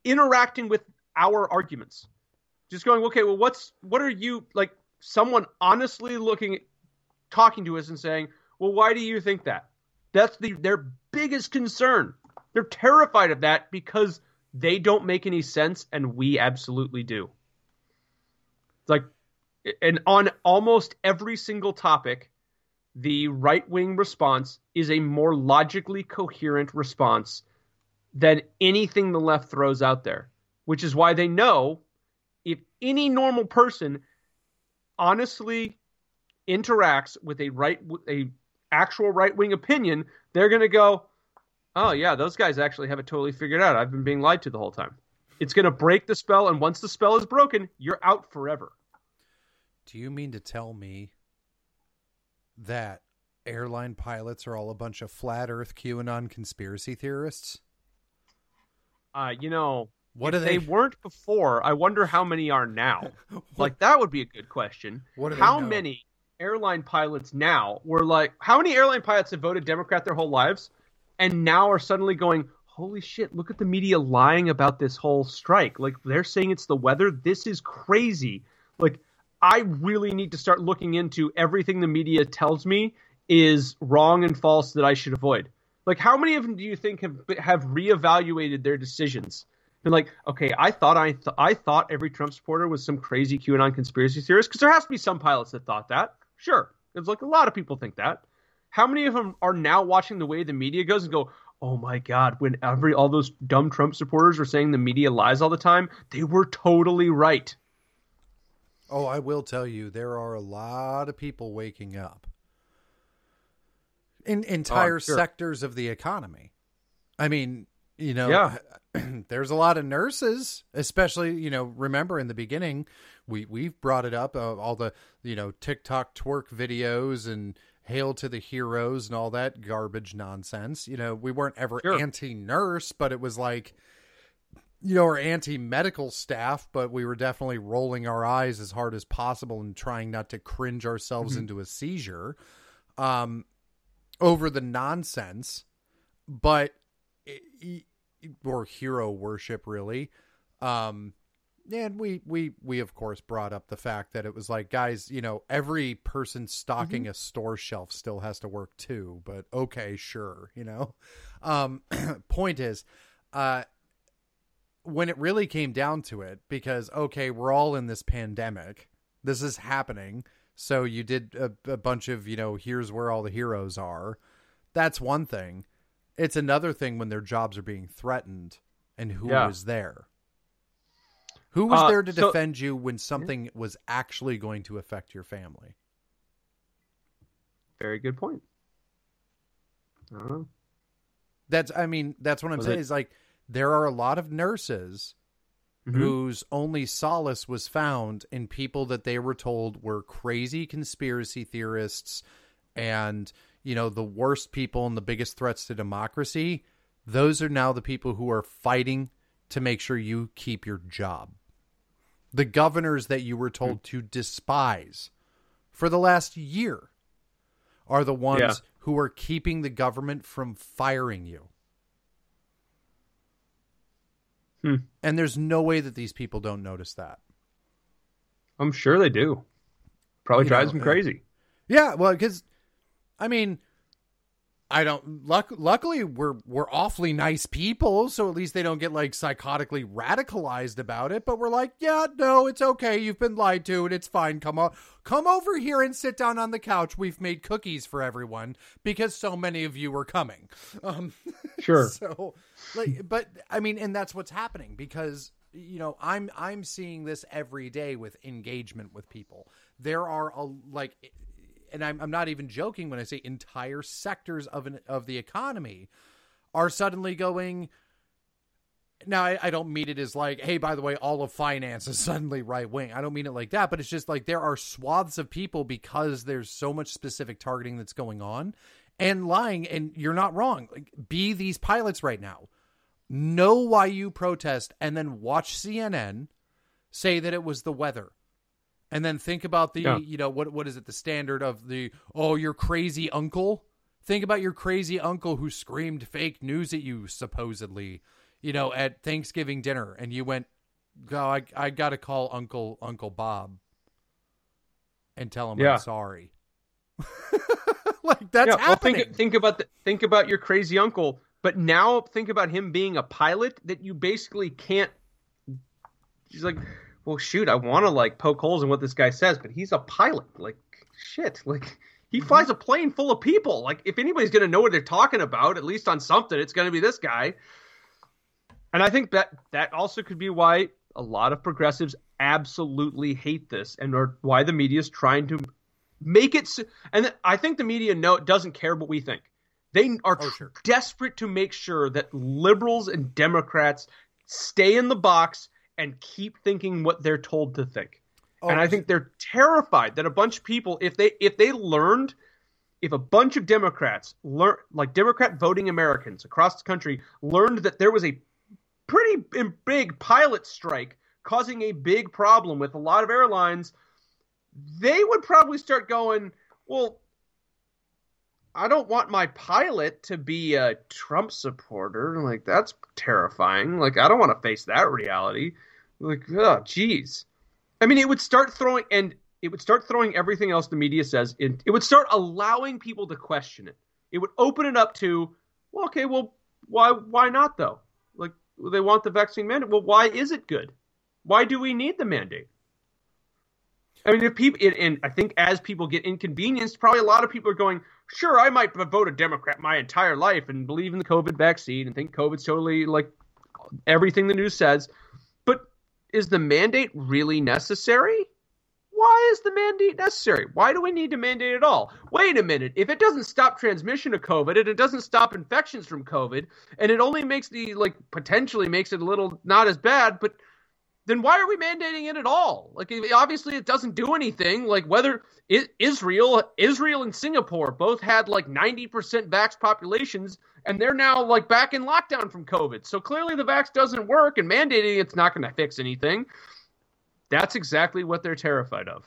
interacting with our arguments. Just going, okay, well, what's what are you like? Someone honestly looking, talking to us and saying, well, why do you think that? That's the their biggest concern. They're terrified of that because they don't make any sense, and we absolutely do. It's like, and on almost every single topic, the right wing response is a more logically coherent response than anything the left throws out there, which is why they know if any normal person honestly interacts with a right a actual right wing opinion, they're going to go, oh, yeah, those guys actually have it totally figured out. I've been being lied to the whole time. It's going to break the spell, and once the spell is broken, you're out forever. Do you mean to tell me that airline pilots are all a bunch of flat Earth QAnon conspiracy theorists? Uh, you know, what if they... they weren't before, I wonder how many are now. like that would be a good question. What how many airline pilots now were like, how many airline pilots have voted Democrat their whole lives and now are suddenly going, holy shit, look at the media lying about this whole strike. Like they're saying it's the weather. This is crazy. Like I really need to start looking into everything the media tells me is wrong and false that I should avoid. Like how many of them do you think have have reevaluated their decisions? Been like, okay, I thought I th- I thought every Trump supporter was some crazy QAnon conspiracy theorist because there has to be some pilots that thought that. Sure. It's like a lot of people think that. How many of them are now watching the way the media goes and go, oh my God, when every all those dumb Trump supporters were saying the media lies all the time, they were totally right. Oh, I will tell you, there are a lot of people waking up in entire oh, sure. sectors of the economy. I mean, you know, yeah. there's a lot of nurses, especially, you know, remember in the beginning, we we've brought it up uh, all the you know TikTok twerk videos and hail to the heroes and all that garbage nonsense. You know, we weren't ever sure. anti-nurse, but it was like you know, or anti-medical staff, but we were definitely rolling our eyes as hard as possible and trying not to cringe ourselves mm-hmm. into a seizure um over the nonsense, but or hero worship really. Um and we we we of course brought up the fact that it was like guys you know every person stocking mm-hmm. a store shelf still has to work too but okay sure you know um point is uh when it really came down to it because okay we're all in this pandemic this is happening so you did a, a bunch of you know here's where all the heroes are that's one thing it's another thing when their jobs are being threatened and who yeah. is there who was uh, there to so, defend you when something was actually going to affect your family? Very good point. I don't know. That's I mean, that's what I'm was saying it? is like there are a lot of nurses mm-hmm. whose only solace was found in people that they were told were crazy conspiracy theorists and, you know, the worst people and the biggest threats to democracy. Those are now the people who are fighting to make sure you keep your job the governors that you were told mm. to despise for the last year are the ones yeah. who are keeping the government from firing you. Hmm. And there's no way that these people don't notice that. I'm sure they do. Probably you drives know, them crazy. Yeah, well, because I mean, I don't. Luck, luckily, we're we're awfully nice people, so at least they don't get like psychotically radicalized about it. But we're like, yeah, no, it's okay. You've been lied to, and it's fine. Come on, come over here and sit down on the couch. We've made cookies for everyone because so many of you were coming. Um, sure. so, like, but I mean, and that's what's happening because you know I'm I'm seeing this every day with engagement with people. There are a like and I'm, I'm not even joking when I say entire sectors of an of the economy are suddenly going now I, I, don't mean it as like hey by the way all of finance is suddenly right wing. I don't mean it like that but it's just like there are swaths of people because there's so much specific targeting that's going on and lying and you're not wrong. Like be these pilots right now. Know why you protest and then watch cnn say that it was the weather and then think about the yeah. you know what what is it the standard of the oh your crazy uncle think about your crazy uncle who screamed fake news at you supposedly you know, at Thanksgiving dinner, and you went, "Go, I, I got to call Uncle Uncle Bob and tell him yeah. I'm sorry." like that's yeah, happening. Well, think, think about the, think about your crazy uncle, but now think about him being a pilot that you basically can't. He's like, well, shoot, I want to like poke holes in what this guy says, but he's a pilot. Like, shit, like he mm-hmm. flies a plane full of people. Like, if anybody's gonna know what they're talking about, at least on something, it's gonna be this guy. And I think that that also could be why a lot of progressives absolutely hate this and or why the media is trying to make it and I think the media know doesn't care what we think. They are oh, sure. desperate to make sure that liberals and Democrats stay in the box and keep thinking what they're told to think. Oh, and I think they're terrified that a bunch of people if they if they learned if a bunch of Democrats learn like Democrat voting Americans across the country learned that there was a pretty big pilot strike causing a big problem with a lot of airlines, they would probably start going, well, I don't want my pilot to be a Trump supporter. Like, that's terrifying. Like, I don't want to face that reality. Like, oh, geez. I mean, it would start throwing, and it would start throwing everything else the media says. In, it would start allowing people to question it. It would open it up to, well, okay, well, why, why not though? Like, they want the vaccine mandate. Well, why is it good? Why do we need the mandate? I mean, if people, and I think as people get inconvenienced, probably a lot of people are going, sure, I might vote a Democrat my entire life and believe in the COVID vaccine and think COVID's totally like everything the news says. But is the mandate really necessary? why is the mandate necessary? Why do we need to mandate at all? Wait a minute. If it doesn't stop transmission of COVID and it doesn't stop infections from COVID, and it only makes the like potentially makes it a little not as bad, but then why are we mandating it at all? Like obviously it doesn't do anything. Like whether Israel, Israel and Singapore both had like 90% vax populations and they're now like back in lockdown from COVID. So clearly the vax doesn't work and mandating it's not going to fix anything. That's exactly what they're terrified of.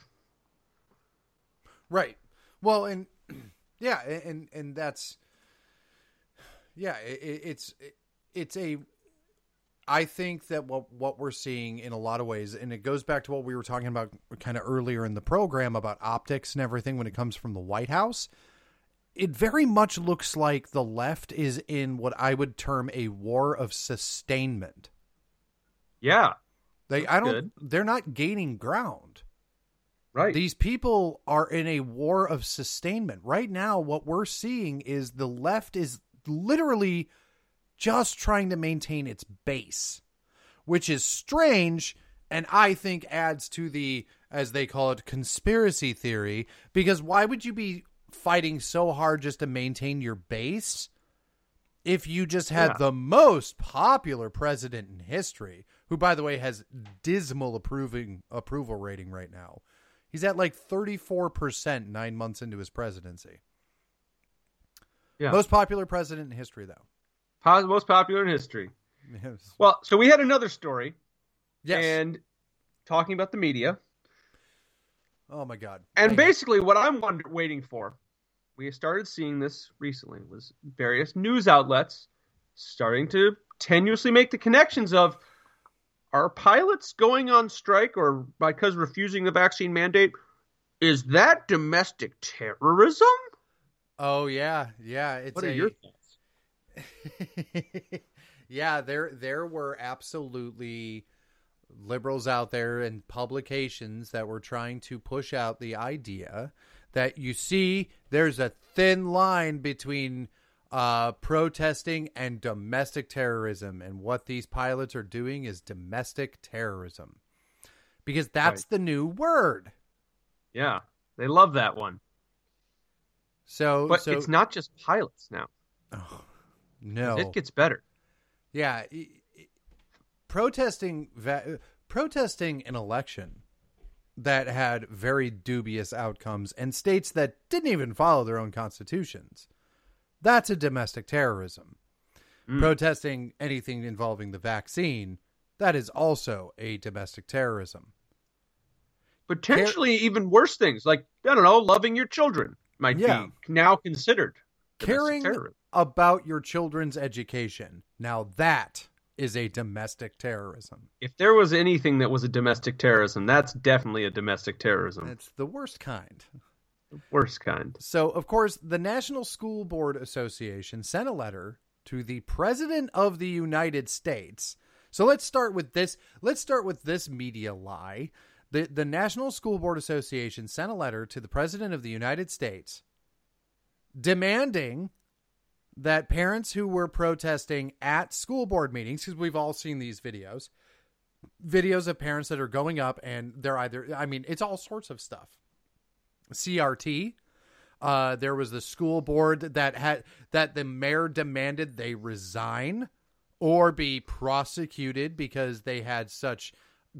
Right. Well, and yeah, and and that's yeah, it, it's it's a I think that what what we're seeing in a lot of ways, and it goes back to what we were talking about kind of earlier in the program about optics and everything when it comes from the White House. It very much looks like the left is in what I would term a war of sustainment. Yeah, they I don't good. they're not gaining ground. Right. These people are in a war of sustainment. Right now what we're seeing is the left is literally just trying to maintain its base, which is strange and I think adds to the as they call it conspiracy theory because why would you be fighting so hard just to maintain your base if you just had yeah. the most popular president in history who, by the way, has dismal approving approval rating right now. He's at like 34% nine months into his presidency. Yeah. Most popular president in history, though. Most popular in history. Yes. Well, so we had another story. Yes. And talking about the media. Oh, my God. And basically, what I'm wonder- waiting for, we started seeing this recently, was various news outlets starting to tenuously make the connections of are pilots going on strike or because refusing the vaccine mandate? Is that domestic terrorism? Oh yeah, yeah. It's what are a... your thoughts? yeah, there there were absolutely liberals out there and publications that were trying to push out the idea that you see there's a thin line between uh, protesting and domestic terrorism. And what these pilots are doing is domestic terrorism because that's right. the new word. Yeah, they love that one. So, but so, it's not just pilots now. Oh, no, it gets better. Yeah, protesting va- protesting an election that had very dubious outcomes and states that didn't even follow their own constitutions. That's a domestic terrorism. Mm. Protesting anything involving the vaccine, that is also a domestic terrorism. Potentially Car- even worse things, like, I don't know, loving your children might yeah. be now considered caring about your children's education. Now that is a domestic terrorism. If there was anything that was a domestic terrorism, that's definitely a domestic terrorism. It's the worst kind. The worst kind. So, of course, the National School Board Association sent a letter to the President of the United States. So let's start with this. Let's start with this media lie. The the National School Board Association sent a letter to the President of the United States demanding that parents who were protesting at school board meetings, because we've all seen these videos, videos of parents that are going up and they're either, I mean, it's all sorts of stuff. CRT. Uh, there was the school board that had that the mayor demanded they resign or be prosecuted because they had such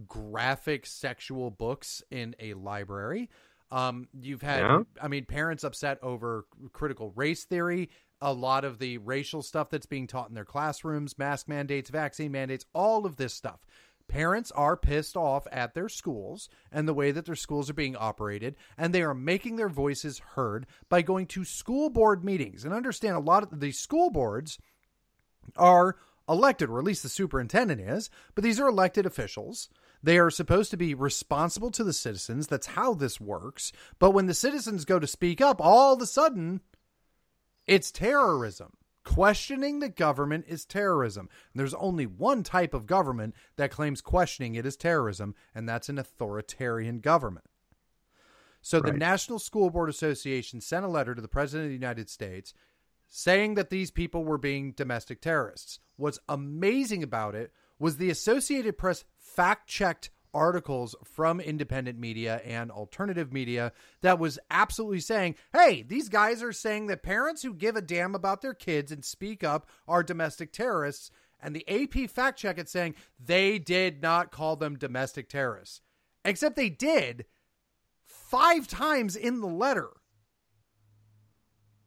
graphic sexual books in a library. Um, you've had, yeah. I mean, parents upset over critical race theory a lot of the racial stuff that's being taught in their classrooms, mask mandates, vaccine mandates, all of this stuff. Parents are pissed off at their schools and the way that their schools are being operated, and they are making their voices heard by going to school board meetings. And understand a lot of these school boards are elected, or at least the superintendent is, but these are elected officials. They are supposed to be responsible to the citizens. That's how this works. But when the citizens go to speak up, all of a sudden, it's terrorism. Questioning the government is terrorism. And there's only one type of government that claims questioning it is terrorism, and that's an authoritarian government. So right. the National School Board Association sent a letter to the President of the United States saying that these people were being domestic terrorists. What's amazing about it was the Associated Press fact checked articles from independent media and alternative media that was absolutely saying, hey, these guys are saying that parents who give a damn about their kids and speak up are domestic terrorists. And the AP fact check it saying they did not call them domestic terrorists, except they did five times in the letter.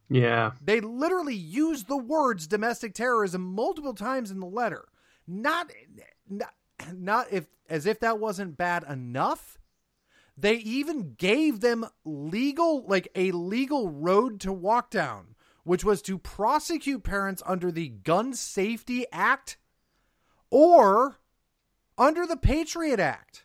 Yeah. They literally used the words domestic terrorism multiple times in the letter. Not, not not if as if that wasn't bad enough they even gave them legal like a legal road to walk down which was to prosecute parents under the gun safety act or under the patriot act.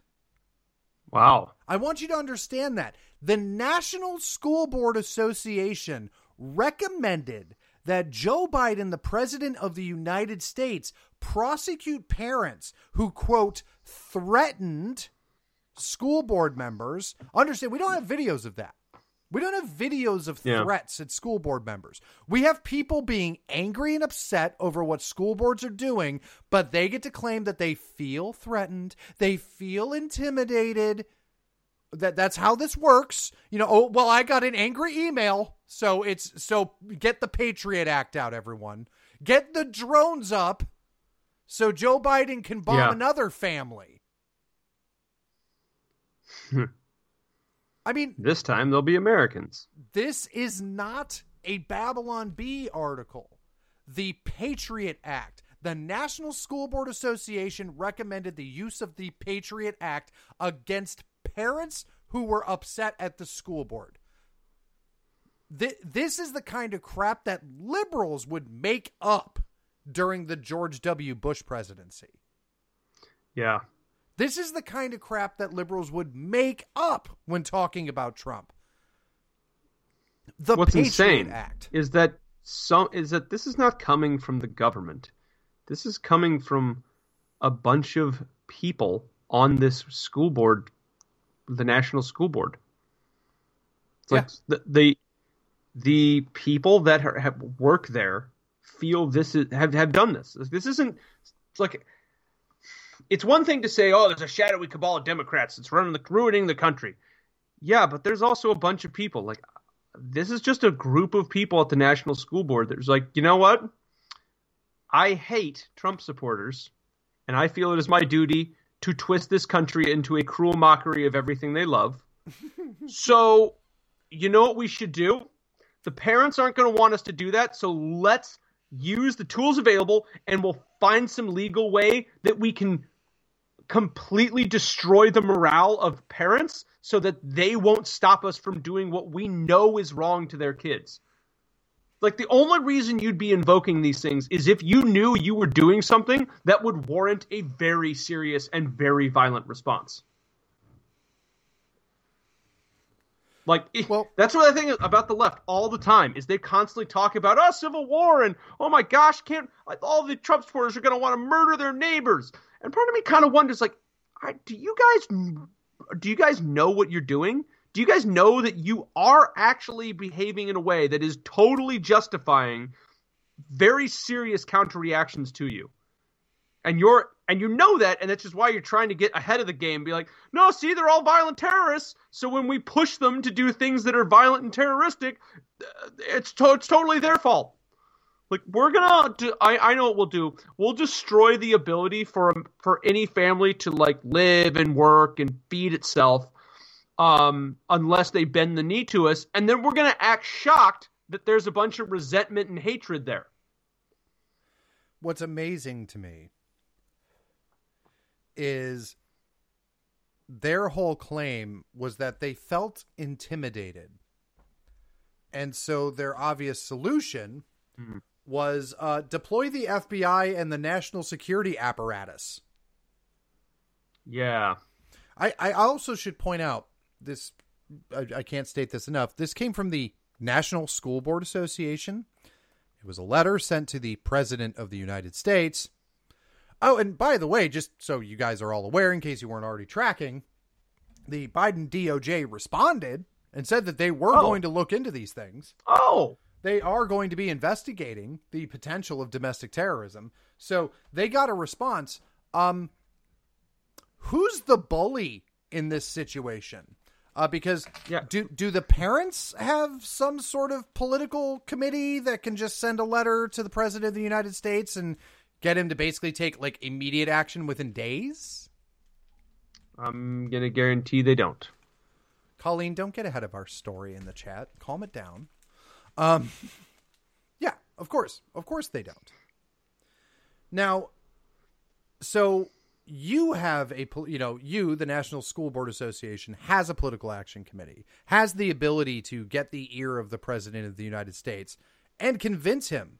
Wow. I want you to understand that. The national school board association recommended that Joe Biden, the president of the United States, prosecute parents who, quote, threatened school board members. Understand, we don't have videos of that. We don't have videos of yeah. threats at school board members. We have people being angry and upset over what school boards are doing, but they get to claim that they feel threatened, they feel intimidated. That that's how this works. You know, oh well, I got an angry email, so it's so get the Patriot Act out, everyone. Get the drones up so Joe Biden can bomb yeah. another family. I mean, this time they'll be Americans. This is not a Babylon Bee article. The Patriot Act. The National School Board Association recommended the use of the Patriot Act against parents who were upset at the school board. This is the kind of crap that liberals would make up during the George W. Bush presidency. Yeah. This is the kind of crap that liberals would make up when talking about Trump. The What's Patriot insane Act is that some is that this is not coming from the government. This is coming from a bunch of people on this school board, the National School Board. It's yeah. like the, the the people that have work there feel this is have have done this. This isn't it's like it's one thing to say, "Oh, there's a shadowy cabal of Democrats that's running the ruining the country." Yeah, but there's also a bunch of people like this is just a group of people at the National School Board. that's like, you know what? I hate Trump supporters, and I feel it is my duty to twist this country into a cruel mockery of everything they love. so, you know what we should do? The parents aren't going to want us to do that, so let's use the tools available and we'll find some legal way that we can completely destroy the morale of parents so that they won't stop us from doing what we know is wrong to their kids. Like the only reason you'd be invoking these things is if you knew you were doing something that would warrant a very serious and very violent response. Like eh, well, that's what I think about the left all the time is they constantly talk about oh civil war and oh my gosh can't like, all the Trump supporters are going to want to murder their neighbors and part of me kind of wonders like do you guys do you guys know what you're doing do you guys know that you are actually behaving in a way that is totally justifying very serious counter reactions to you? And you're and you know that, and that's just why you're trying to get ahead of the game. Be like, no, see, they're all violent terrorists. So when we push them to do things that are violent and terroristic, uh, it's to- it's totally their fault. Like we're gonna, do, I I know what we'll do. We'll destroy the ability for for any family to like live and work and feed itself um, unless they bend the knee to us, and then we're to act shocked that there's a bunch of resentment and hatred there. What's amazing to me is their whole claim was that they felt intimidated. And so their obvious solution mm-hmm. was uh, deploy the FBI and the national security apparatus. Yeah. I, I also should point out this I, I can't state this enough. This came from the National School Board Association. It was a letter sent to the President of the United States. Oh, and by the way, just so you guys are all aware, in case you weren't already tracking, the Biden DOJ responded and said that they were oh. going to look into these things. Oh. They are going to be investigating the potential of domestic terrorism. So they got a response. Um, who's the bully in this situation? Uh, because yeah. do do the parents have some sort of political committee that can just send a letter to the president of the United States and get him to basically take like immediate action within days? I'm gonna guarantee they don't. Colleen, don't get ahead of our story in the chat. Calm it down. Um, yeah, of course, of course they don't. Now, so you have a you know you the national school board association has a political action committee has the ability to get the ear of the president of the united states and convince him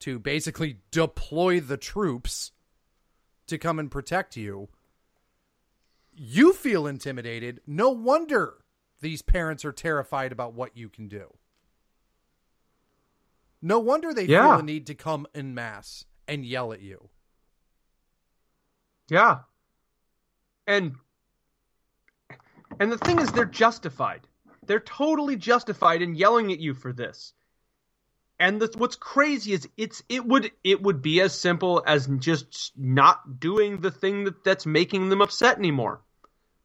to basically deploy the troops to come and protect you you feel intimidated no wonder these parents are terrified about what you can do no wonder they yeah. feel the need to come en masse and yell at you yeah. And and the thing is they're justified. They're totally justified in yelling at you for this. And what's crazy is it's it would it would be as simple as just not doing the thing that, that's making them upset anymore.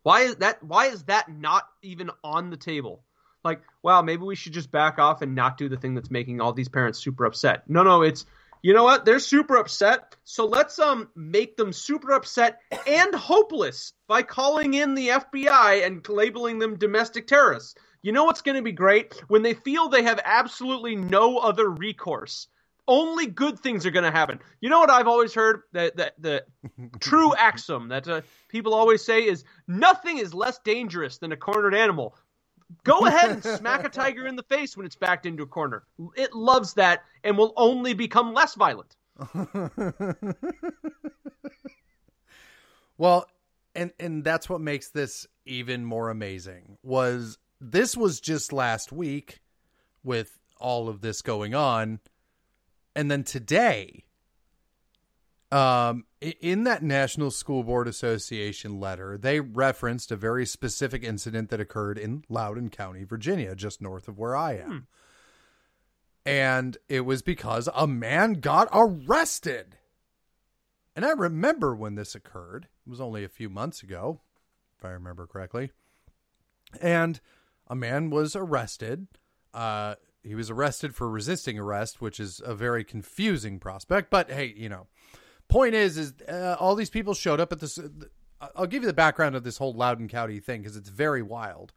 Why is that why is that not even on the table? Like, well, maybe we should just back off and not do the thing that's making all these parents super upset. No, no, it's you know what? They're super upset. So let's um make them super upset and hopeless by calling in the FBI and labeling them domestic terrorists. You know what's going to be great when they feel they have absolutely no other recourse. Only good things are going to happen. You know what I've always heard that the, the true axiom that uh, people always say is nothing is less dangerous than a cornered animal. Go ahead and smack a tiger in the face when it's backed into a corner. It loves that and will only become less violent. well, and and that's what makes this even more amazing. Was this was just last week with all of this going on and then today um, in that National School Board Association letter, they referenced a very specific incident that occurred in Loudoun County, Virginia, just north of where I am. And it was because a man got arrested. And I remember when this occurred. It was only a few months ago, if I remember correctly. And a man was arrested. Uh, he was arrested for resisting arrest, which is a very confusing prospect. But hey, you know, point is, is uh, all these people showed up at this. Uh, I'll give you the background of this whole Loudoun County thing because it's very wild.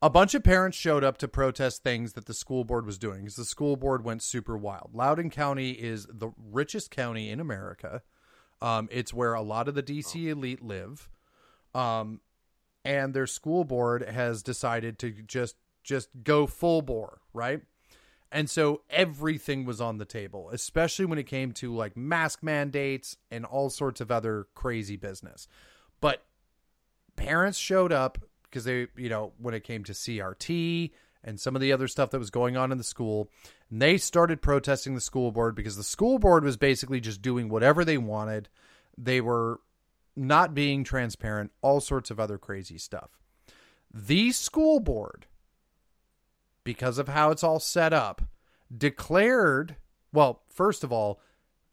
A bunch of parents showed up to protest things that the school board was doing because the school board went super wild. Loudoun County is the richest county in America. Um, it's where a lot of the DC elite live. Um, and their school board has decided to just just go full bore, right? And so everything was on the table, especially when it came to like mask mandates and all sorts of other crazy business. But parents showed up because they, you know, when it came to CRT and some of the other stuff that was going on in the school, and they started protesting the school board because the school board was basically just doing whatever they wanted. They were not being transparent, all sorts of other crazy stuff. The school board, because of how it's all set up, declared, well, first of all,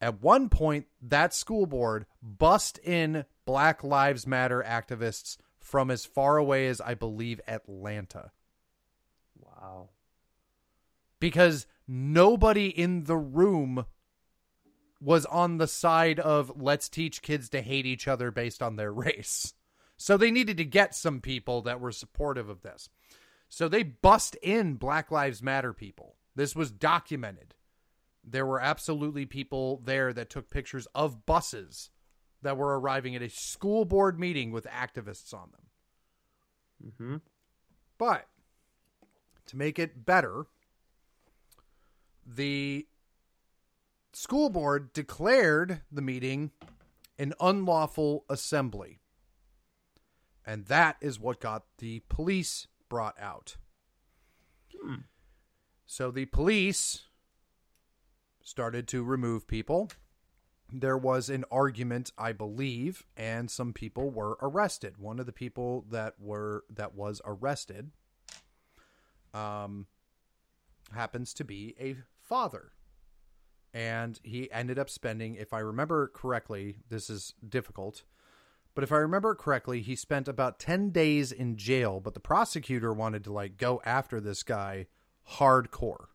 at one point, that school board bust in Black Lives Matter activists from as far away as I believe Atlanta. Wow. Because nobody in the room was on the side of let's teach kids to hate each other based on their race. So they needed to get some people that were supportive of this. So they bust in Black Lives Matter people. This was documented. There were absolutely people there that took pictures of buses that were arriving at a school board meeting with activists on them. Mm-hmm. But to make it better, the school board declared the meeting an unlawful assembly. And that is what got the police brought out. Hmm. So the police started to remove people there was an argument, I believe, and some people were arrested. One of the people that were that was arrested um happens to be a father. And he ended up spending, if I remember correctly, this is difficult, but if I remember correctly, he spent about 10 days in jail, but the prosecutor wanted to like go after this guy hardcore.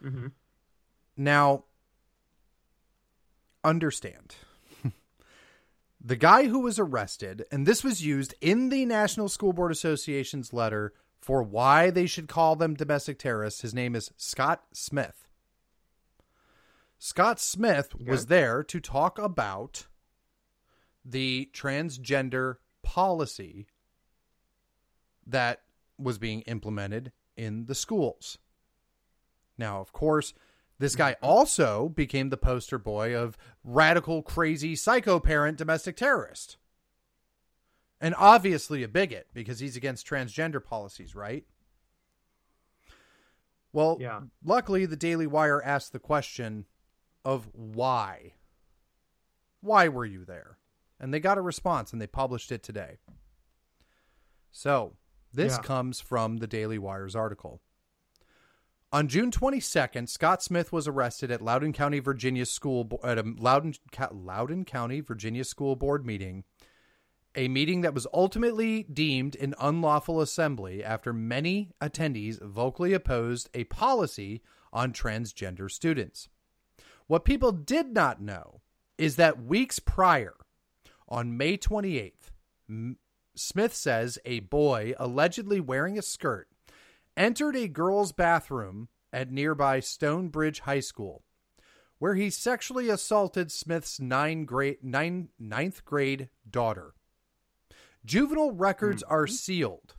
hmm Now, understand. the guy who was arrested, and this was used in the National School Board Association's letter for why they should call them domestic terrorists. His name is Scott Smith. Scott Smith okay. was there to talk about the transgender policy that was being implemented in the schools. Now, of course, this guy mm-hmm. also became the poster boy of radical, crazy, psycho parent domestic terrorist. And obviously a bigot because he's against transgender policies, right? Well, yeah. luckily, the Daily Wire asked the question of why. Why were you there? And they got a response and they published it today. So, this yeah. comes from the Daily Wire's article. On June 22nd, Scott Smith was arrested at Loudoun County, Virginia school at a Loudoun, Loudoun County, Virginia school board meeting, a meeting that was ultimately deemed an unlawful assembly after many attendees vocally opposed a policy on transgender students. What people did not know is that weeks prior, on May 28th, Smith says a boy allegedly wearing a skirt entered a girl's bathroom at nearby Stonebridge High School, where he sexually assaulted Smith's nine grade, nine, ninth grade daughter. Juvenile records mm-hmm. are sealed,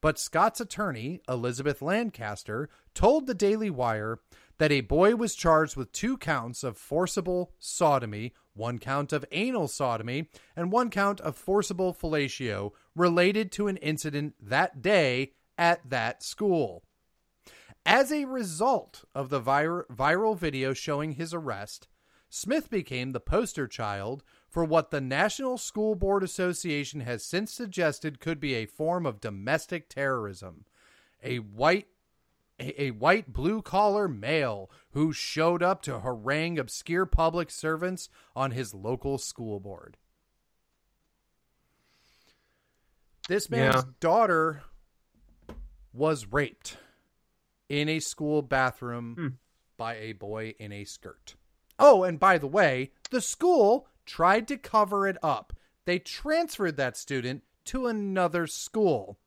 but Scott's attorney, Elizabeth Lancaster, told the Daily Wire that a boy was charged with two counts of forcible sodomy, one count of anal sodomy, and one count of forcible fellatio related to an incident that day at that school. As a result of the vir- viral video showing his arrest, Smith became the poster child for what the National School Board Association has since suggested could be a form of domestic terrorism. A white a, a white blue collar male who showed up to harangue obscure public servants on his local school board. This man's yeah. daughter was raped in a school bathroom hmm. by a boy in a skirt. Oh, and by the way, the school tried to cover it up. They transferred that student to another school.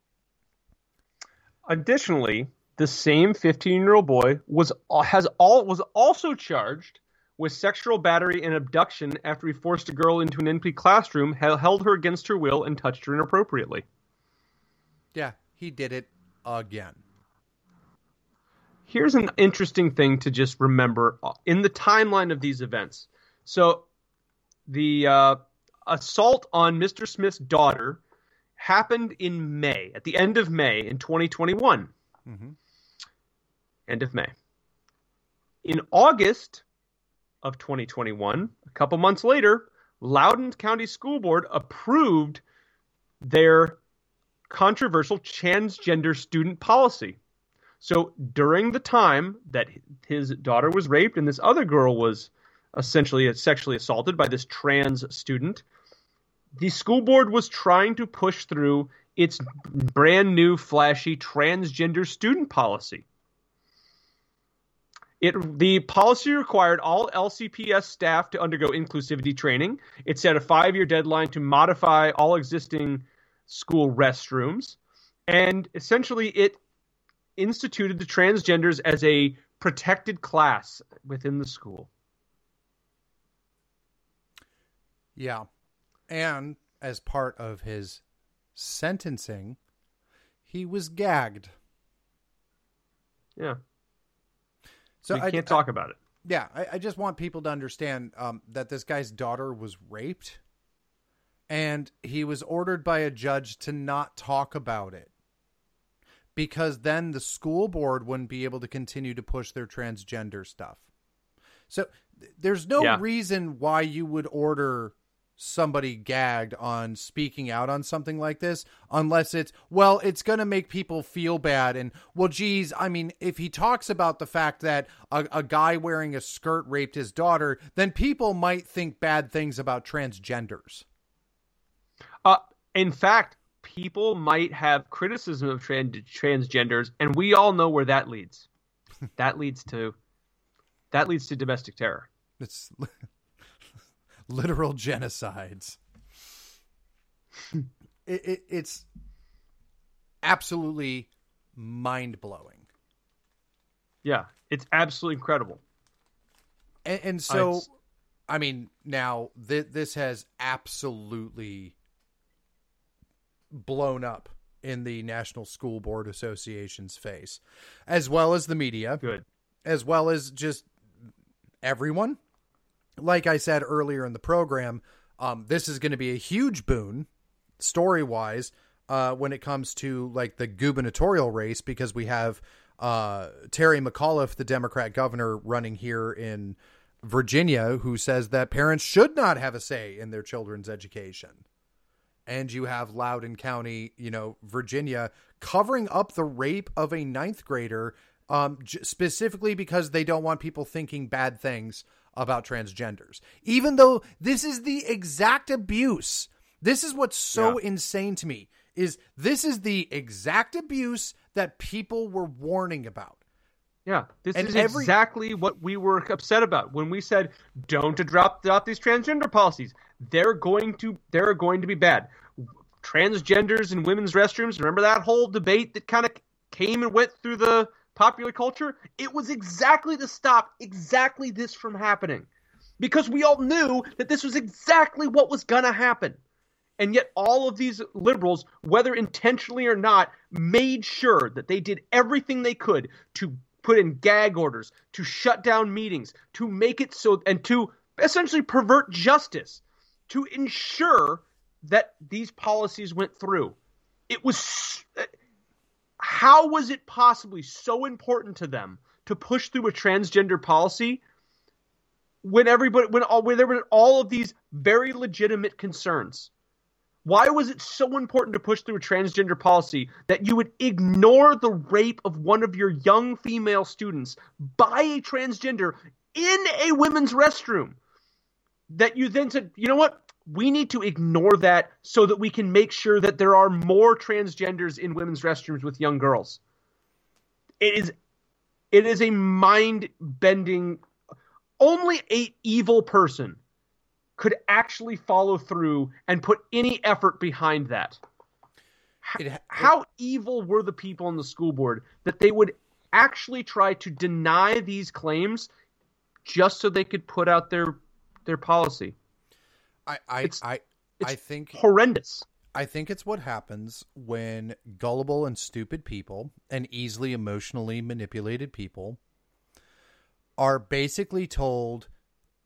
Additionally, the same 15-year-old boy was has all was also charged with sexual battery and abduction after he forced a girl into an empty classroom, held her against her will, and touched her inappropriately. Yeah, he did it again. Here's an interesting thing to just remember in the timeline of these events. So, the uh, assault on Mr. Smith's daughter happened in May, at the end of May in 2021. Mm-hmm. End of May. In August of 2021, a couple months later, Loudoun County School Board approved their controversial transgender student policy. So during the time that his daughter was raped and this other girl was essentially sexually assaulted by this trans student, the school board was trying to push through its brand new flashy transgender student policy. It the policy required all LCPS staff to undergo inclusivity training. It set a five-year deadline to modify all existing school restrooms, and essentially it instituted the transgenders as a protected class within the school. Yeah. And as part of his sentencing, he was gagged. Yeah. So we I can't talk about it. Yeah, I, I, just want people to understand um, that this guy's daughter was raped, and he was ordered by a judge to not talk about it because then the school board wouldn't be able to continue to push their transgender stuff. So there's no yeah. reason why you would order somebody gagged on speaking out on something like this unless it's well it's going to make people feel bad and well geez i mean if he talks about the fact that a, a, guy wearing a skirt raped his daughter then people might think bad things about transgenders. Uh, in fact people might have criticism of trans- transgenders and we all know where that leads. That leads to that leads to domestic terror. It's literal genocides. it, it, it's absolutely mind blowing. Yeah, it's absolutely incredible. And, and so, it's... I mean, now th- this has absolutely blown up in the National School Board Association's face, as well as the media. Good. As well as just everyone like I said earlier in the program, um, this is going to be a huge boon story wise uh, when it comes to like the gubernatorial race because we have uh, Terry McAuliffe, the Democrat governor, running here in Virginia, who says that parents should not have a say in their children's education. And you have Loudoun County, you know, Virginia, covering up the rape of a ninth grader um, j- specifically because they don't want people thinking bad things about transgenders. Even though this is the exact abuse. This is what's so yeah. insane to me is this is the exact abuse that people were warning about. Yeah, this and is every... exactly what we were upset about when we said don't adopt, adopt these transgender policies. They're going to they're going to be bad. Transgenders in women's restrooms. Remember that whole debate that kind of came and went through the popular culture, it was exactly to stop exactly this from happening. Because we all knew that this was exactly what was going to happen. And yet, all of these liberals, whether intentionally or not, made sure that they did everything they could to put in gag orders, to shut down meetings, to make it so, and to essentially pervert justice, to ensure that these policies went through. It was how was it possibly so important to them to push through a transgender policy when everybody when all when there were all of these very legitimate concerns Why was it so important to push through a transgender policy that you would ignore the rape of one of your young female students by a transgender in a women's restroom? That you then said, you know what? We need to ignore that so that we can make sure that there are more transgenders in women's restrooms with young girls. It is it is a mind bending only a evil person could actually follow through and put any effort behind that. It, it, How evil were the people on the school board that they would actually try to deny these claims just so they could put out their their policy? I I it's, I, I think horrendous. I think it's what happens when gullible and stupid people and easily emotionally manipulated people are basically told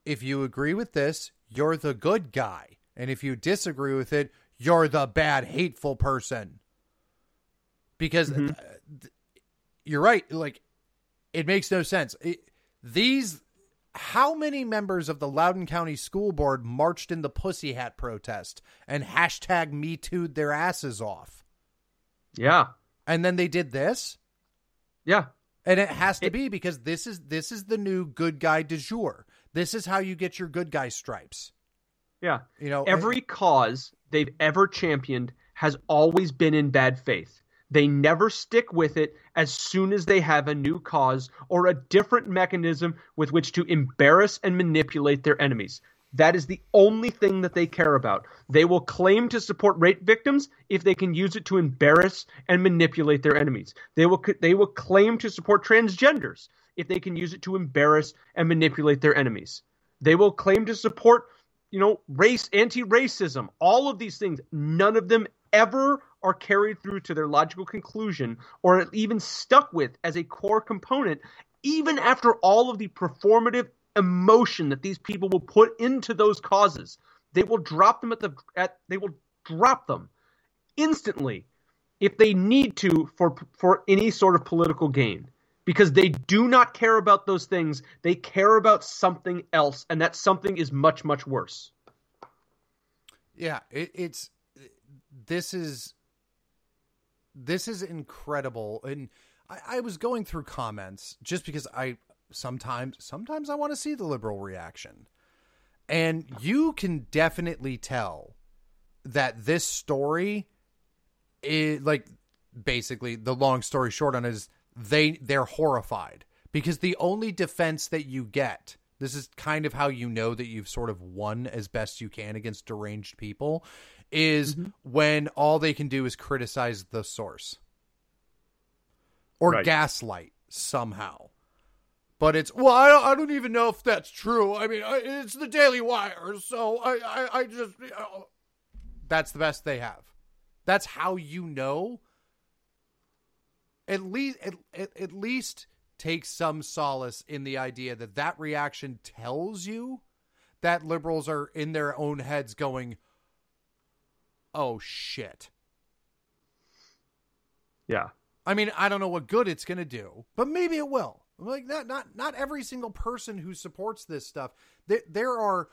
if you agree with this, you're the good guy. And if you disagree with it, you're the bad, hateful person. Because mm-hmm. th- you're right. Like, it makes no sense. It, these, how many members of the Loudoun County School Board marched in the Pussy Hat protest and hashtag Me Too'd their asses off? Yeah. And then they did this? Yeah. And it has to it, be because this is this is the new good guy de jour. This is how you get your good guy stripes. Yeah. You know, every and, cause they've ever championed has always been in bad faith. They never stick with it as soon as they have a new cause or a different mechanism with which to embarrass and manipulate their enemies. That is the only thing that they care about. They will claim to support rape victims if they can use it to embarrass and manipulate their enemies. They will they will claim to support transgenders if they can use it to embarrass and manipulate their enemies. They will claim to support, you know, race, anti-racism, all of these things. None of them ever are carried through to their logical conclusion or even stuck with as a core component even after all of the performative emotion that these people will put into those causes. They will drop them at the at they will drop them instantly if they need to for for any sort of political gain because they do not care about those things. They care about something else, and that something is much, much worse. Yeah, it, it's this is this is incredible, and I, I was going through comments just because I sometimes sometimes I want to see the liberal reaction. And you can definitely tell that this story is like basically the long story short on is they they're horrified because the only defense that you get this is kind of how you know that you've sort of won as best you can against deranged people is mm-hmm. when all they can do is criticize the source or right. gaslight somehow but it's well, I don't, I don't even know if that's true. I mean, it's the Daily Wire, so I, I, I just you know, that's the best they have. That's how you know. At least, at, at, at least take some solace in the idea that that reaction tells you that liberals are in their own heads going, "Oh shit." Yeah. I mean, I don't know what good it's going to do, but maybe it will. Like not not not every single person who supports this stuff. There there are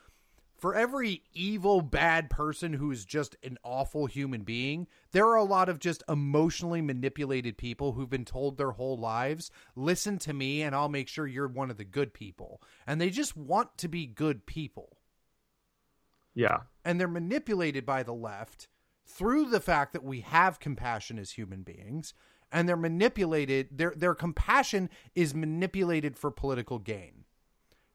for every evil bad person who is just an awful human being, there are a lot of just emotionally manipulated people who've been told their whole lives, listen to me and I'll make sure you're one of the good people. And they just want to be good people. Yeah. And they're manipulated by the left through the fact that we have compassion as human beings and they're manipulated their their compassion is manipulated for political gain.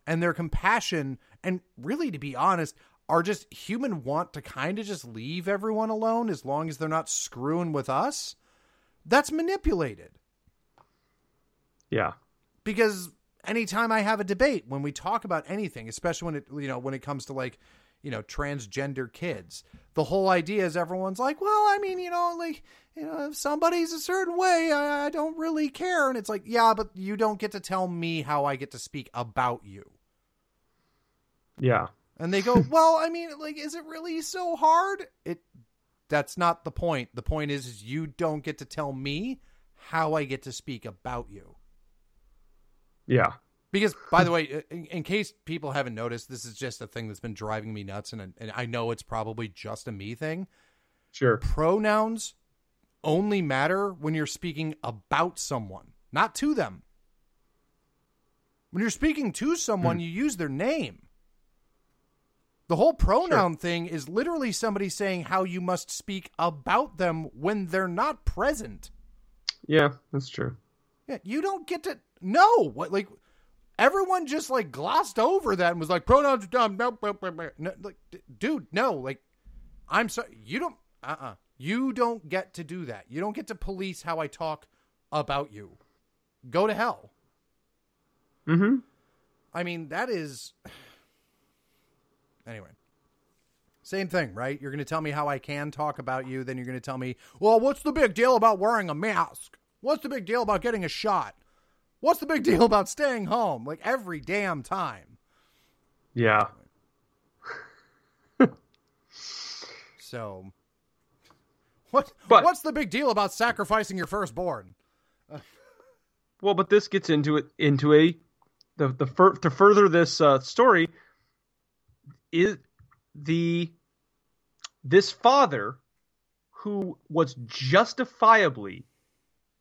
And their compassion and really to be honest are just human want to kind of just leave everyone alone as long as they're not screwing with us. That's manipulated. Yeah. Because anytime i have a debate when we talk about anything especially when it you know when it comes to like you know transgender kids. The whole idea is everyone's like well i mean you know like you know if somebody's a certain way I, I don't really care. And it's like yeah but you don't get to tell me how i get to speak about you. Yeah. And they go well i mean like is it really so hard? It that's not the point. The point is, is you don't get to tell me how i get to speak about you. Yeah because, by the way, in, in, case people haven't noticed, this is just a thing that's been driving me nuts, and, and I know it's probably just a me thing. Sure. Pronouns only matter when you're speaking about someone, not to them. When you're speaking to someone, mm. you use their name. The whole pronoun sure. thing is literally somebody saying how you must speak about them when they're not present. Yeah, that's true. Yeah, you don't get to know what like everyone just like glossed over that and was like pronouns are dumb. No, no, like, dude, no, like I'm sorry, you don't. Uh, uh-uh. uh you don't get to do that. You don't get to police how I talk about you. Go to hell. Hmm. I mean, that is. Anyway. Same thing, right? You're going to tell me how I can talk about you, then you're going to tell me, well, what's the big deal about wearing a mask? What's the big deal about getting a shot? What's the big deal about staying home? Like every damn time. Yeah. so, what? But, what's the big deal about sacrificing your firstborn? well, but this gets into it into a the the fur, to further this uh, story is the this father who was justifiably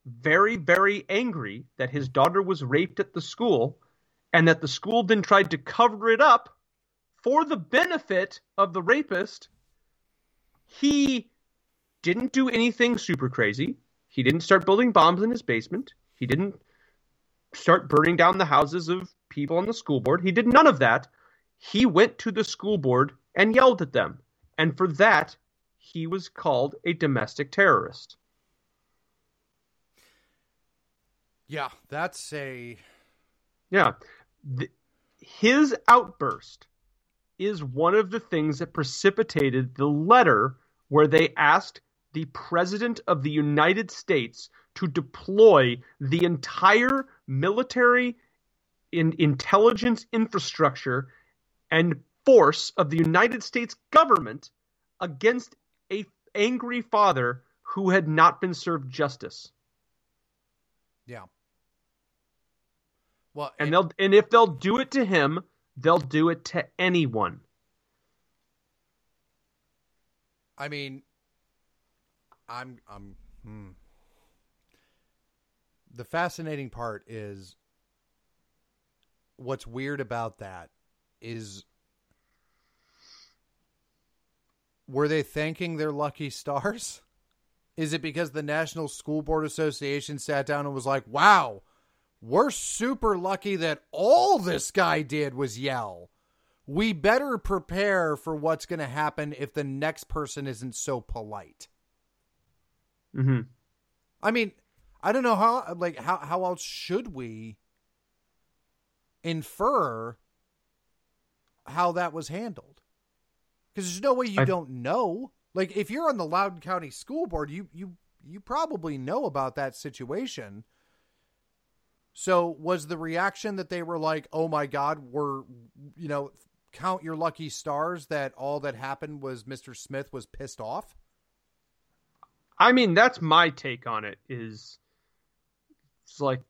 very, very angry that his daughter was raped at the school and that the school then tried to cover it up for the benefit of the rapist. He didn't do anything super crazy. He didn't start building bombs in his basement. He didn't start burning down the houses of people on the school board. He did none of that. He went to the school board and yelled at them. And for that, he was called a domestic terrorist. Yeah, that's a. Yeah. The, his outburst is one of the things that precipitated the letter where they asked the President of the United States to deploy the entire military in intelligence infrastructure and force of the United States government against a angry father who had not been served justice. Yeah. Well, and, and they'll and if they'll do it to him, they'll do it to anyone. I mean, I'm I'm hmm. The fascinating part is what's weird about that is were they thanking their lucky stars? Is it because the National School Board Association sat down and was like, wow, we're super lucky that all this guy did was yell. We better prepare for what's going to happen if the next person isn't so polite. hmm I mean, I don't know how like how how else should we infer how that was handled? Because there's no way you I, don't know. Like if you're on the Loudoun County School Board, you you you probably know about that situation. So was the reaction that they were like, "Oh my God, we're you know, count your lucky stars that all that happened was Mr. Smith was pissed off"? I mean, that's my take on it. Is it's like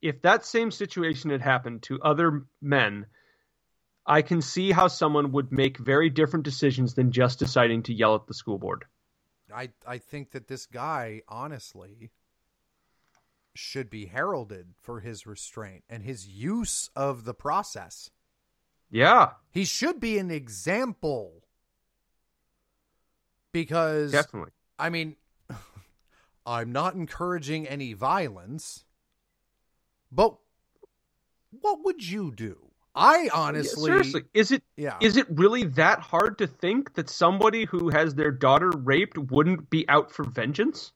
if that same situation had happened to other men I can see how someone would make very different decisions than just deciding to yell at the school board. I I think that this guy honestly should be heralded for his restraint and his use of the process. Yeah. He should be an example. Because Definitely. I mean I'm not encouraging any violence, but what would you do? I honestly yeah, seriously is it yeah. is it really that hard to think that somebody who has their daughter raped wouldn't be out for vengeance?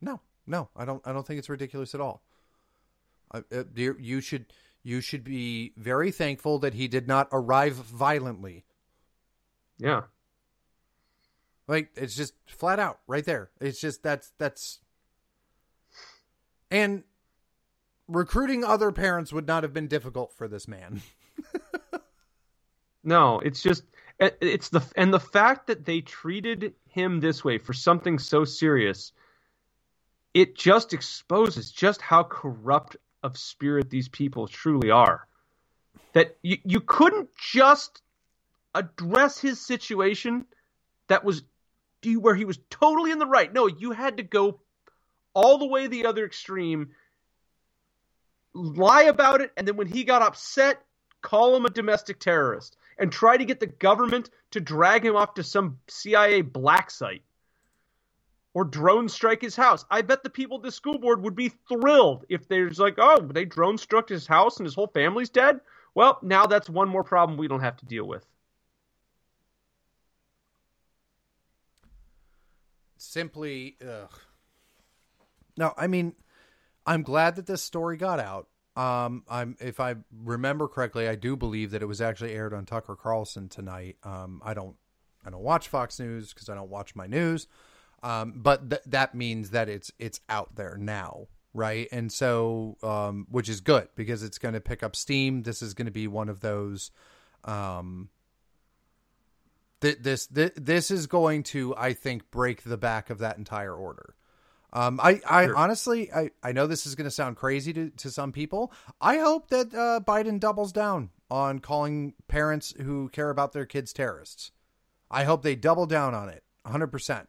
No, no, I don't. I don't think it's ridiculous at all. Uh, uh, you should you should be very thankful that he did not arrive violently. Yeah, like it's just flat out right there. It's just that's that's and recruiting other parents would not have been difficult for this man. no, it's just it's the and the fact that they treated him this way for something so serious it just exposes just how corrupt of spirit these people truly are that you, you couldn't just address his situation that was where he was totally in the right. No, you had to go all the way the other extreme, lie about it, and then when he got upset, call him a domestic terrorist and try to get the government to drag him off to some CIA black site or drone strike his house. I bet the people at the school board would be thrilled if there's like, oh, they drone struck his house and his whole family's dead. Well, now that's one more problem we don't have to deal with. Simply, ugh. No, I mean, I'm glad that this story got out. Um, I'm if I remember correctly, I do believe that it was actually aired on Tucker Carlson tonight. Um, I don't, I don't watch Fox News because I don't watch my news. Um, but th- that means that it's it's out there now, right? And so, um, which is good because it's going to pick up steam. This is going to be one of those. Um, th- this th- this is going to, I think, break the back of that entire order. Um, I, I sure. honestly, I, I know this is going to sound crazy to, to some people. I hope that uh, Biden doubles down on calling parents who care about their kids terrorists. I hope they double down on it 100%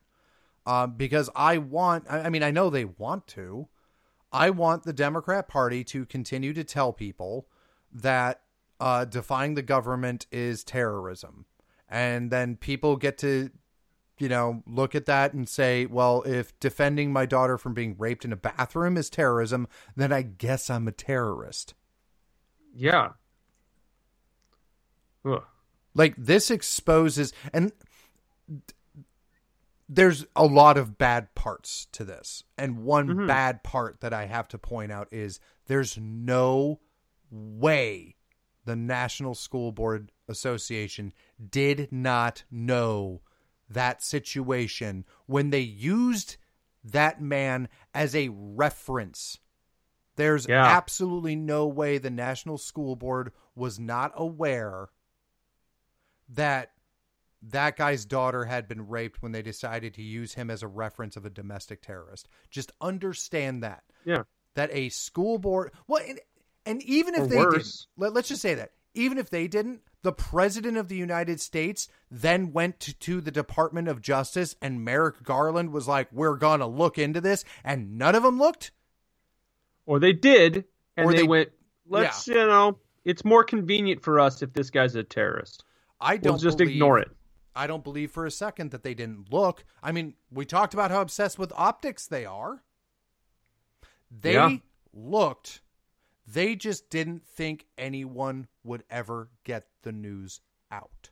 um, because I want. I mean, I know they want to. I want the Democrat Party to continue to tell people that uh, defying the government is terrorism, and then people get to, you know, look at that and say, well, if defending my daughter from being raped in a bathroom is terrorism, then I guess I'm a terrorist. Yeah. Ugh. Like this exposes and there's a lot of bad parts to this. And one mm-hmm. bad part that I have to point out is there's no way the National School Board Association did not know that situation when they used that man as a reference. There's yeah. absolutely no way the National School Board was not aware that that guy's daughter had been raped when they decided to use him as a reference of a domestic terrorist. Just understand that. Yeah. That a school board, well, and, and even if or they worse. didn't, let, us just say that, even if they didn't, the president of the United States then went to, to the Department of Justice and Merrick Garland was like, we're going to look into this. And none of them looked. Or they did. And or they, they went, let's, yeah. you know, it's more convenient for us if this guy's a terrorist. I don't we'll just believe, ignore it. I don't believe for a second that they didn't look. I mean, we talked about how obsessed with optics they are. They yeah. looked. They just didn't think anyone would ever get the news out.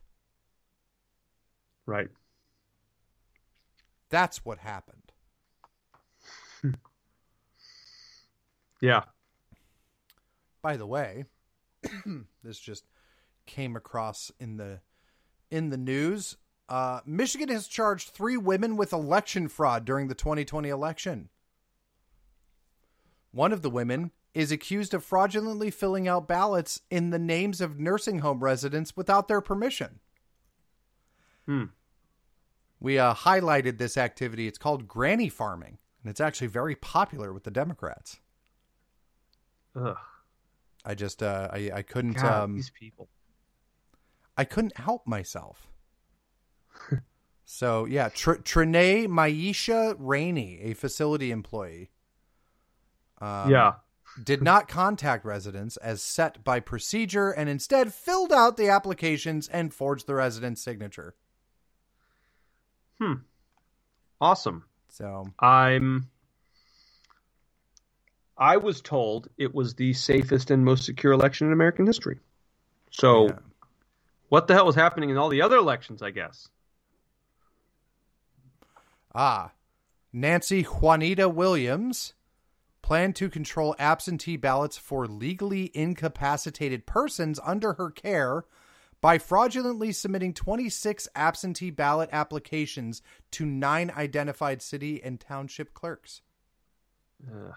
Right. That's what happened. yeah. By the way, this just came across in the in the news. Uh, Michigan has charged three women with election fraud during the 2020 election. One of the women is accused of fraudulently filling out ballots in the names of nursing home residents without their permission. Hmm. We uh, highlighted this activity. It's called granny farming, and it's actually very popular with the Democrats. Ugh. I just uh, I I couldn't God, um, these people. I couldn't help myself. so yeah, Tr- Trenae Myesha Rainey, a facility employee. Um, yeah. did not contact residents as set by procedure and instead filled out the applications and forged the resident's signature. Hmm. Awesome. So I'm I was told it was the safest and most secure election in American history. So yeah what the hell was happening in all the other elections, I guess. Ah, Nancy Juanita Williams planned to control absentee ballots for legally incapacitated persons under her care by fraudulently submitting 26 absentee ballot applications to nine identified city and township clerks. Ugh.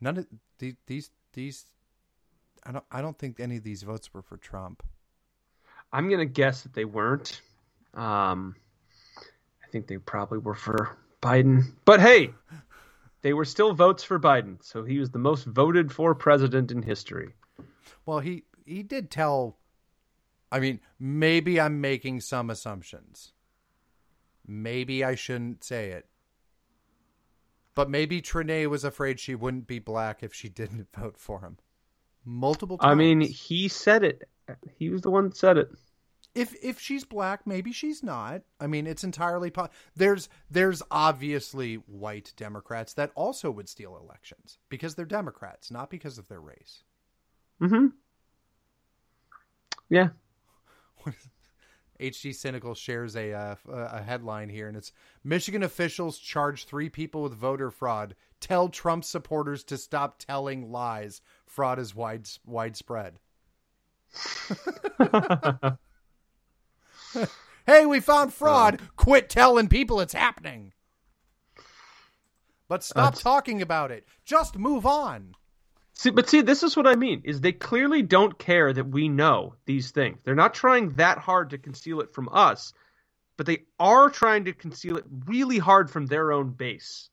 None of these these these I don't. I don't think any of these votes were for Trump. I'm gonna guess that they weren't. Um, I think they probably were for Biden. But hey, they were still votes for Biden, so he was the most voted for president in history. Well, he he did tell I mean, maybe I'm making some assumptions. Maybe I shouldn't say it. But maybe Trine was afraid she wouldn't be black if she didn't vote for him. Multiple times. I mean, he said it. He was the one that said it. If if she's black, maybe she's not. I mean, it's entirely po- there's there's obviously white Democrats that also would steal elections because they're Democrats, not because of their race. Mm-hmm. Yeah. HG Cynical shares a uh, a headline here, and it's Michigan officials charge three people with voter fraud. Tell Trump supporters to stop telling lies. Fraud is wide widespread. hey, we found fraud. Um, Quit telling people it's happening. But stop talking about it. Just move on. See, but see, this is what I mean: is they clearly don't care that we know these things. They're not trying that hard to conceal it from us, but they are trying to conceal it really hard from their own base.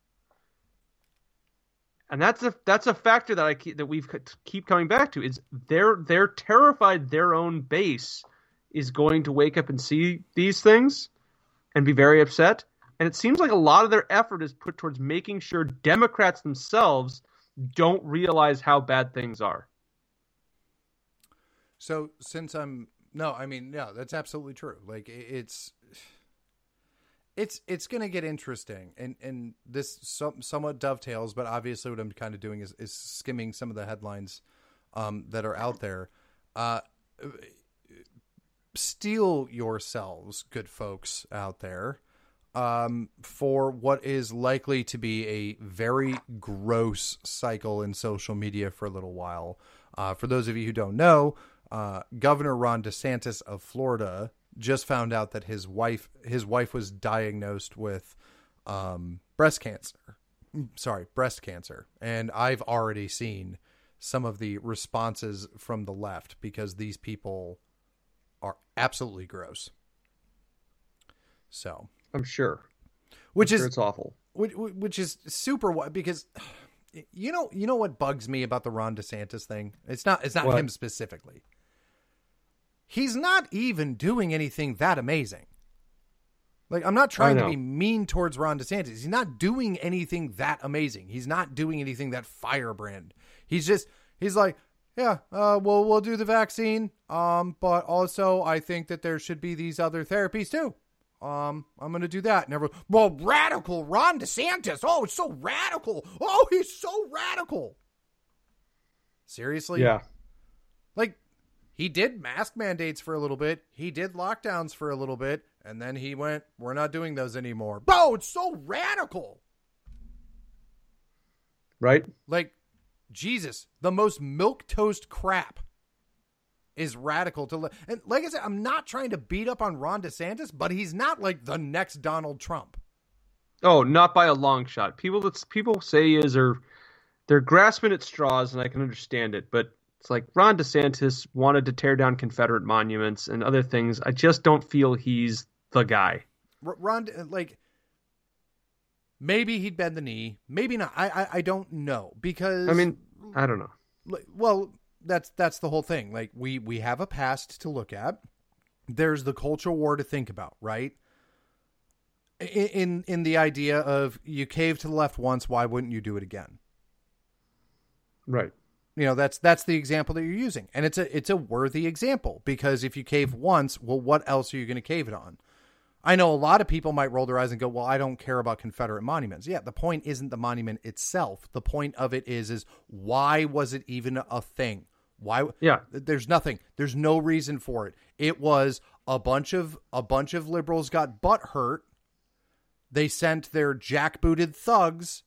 And that's a that's a factor that I keep, that we've keep coming back to is they're they're terrified their own base is going to wake up and see these things and be very upset. And it seems like a lot of their effort is put towards making sure Democrats themselves don't realize how bad things are. So since I'm no, I mean, no, that's absolutely true. Like it's it's it's going to get interesting, and and this some, somewhat dovetails, but obviously what I'm kind of doing is, is skimming some of the headlines um, that are out there. Uh, yourselves, good folks out there um, for what is likely to be a very gross cycle in social media for a little while. Uh, for those of you who don't know, uh, Governor Ron DeSantis of Florida just found out that his wife his wife was diagnosed with um, breast cancer. Sorry, breast cancer, and I've already seen some of the responses from the left because these people are absolutely gross. So I'm sure. Which I'm is sure it's awful. Which, which is super because you know you know what bugs me about the Ron DeSantis thing. It's not it's not what? him specifically. He's not even doing anything that amazing. Like I'm not trying to be mean towards Ron DeSantis. He's not doing anything that amazing. He's not doing anything that firebrand. He's just he's like, yeah, uh, well we'll do the vaccine. Um, but also I think that there should be these other therapies too. Um, I'm gonna do that. Never. Well, radical Ron DeSantis. Oh, it's so radical. Oh, he's so radical. Seriously? Yeah. He did mask mandates for a little bit. He did lockdowns for a little bit, and then he went, "We're not doing those anymore." Bro, it's so radical. Right? Like, Jesus, the most milk toast crap is radical to li- and like I said, I'm not trying to beat up on Ron DeSantis, but he's not like the next Donald Trump. Oh, not by a long shot. People that people say is are they're grasping at straws, and I can understand it, but it's like Ron DeSantis wanted to tear down Confederate monuments and other things. I just don't feel he's the guy. Ron, uh, like maybe he'd bend the knee, maybe not. I I, I don't know because I mean I don't know. Well, that's that's the whole thing. Like we we have a past to look at. There's the cultural war to think about, right? In in, in the idea of you cave to the left once, why wouldn't you do it again? Right. You know, that's that's the example that you're using. And it's a it's a worthy example because if you cave once, well what else are you going to cave it on? I know a lot of people might roll their eyes and go, "Well, I don't care about Confederate monuments." Yeah, the point isn't the monument itself. The point of it is is why was it even a thing? Why? Yeah, there's nothing. There's no reason for it. It was a bunch of a bunch of liberals got butt hurt. They sent their jackbooted thugs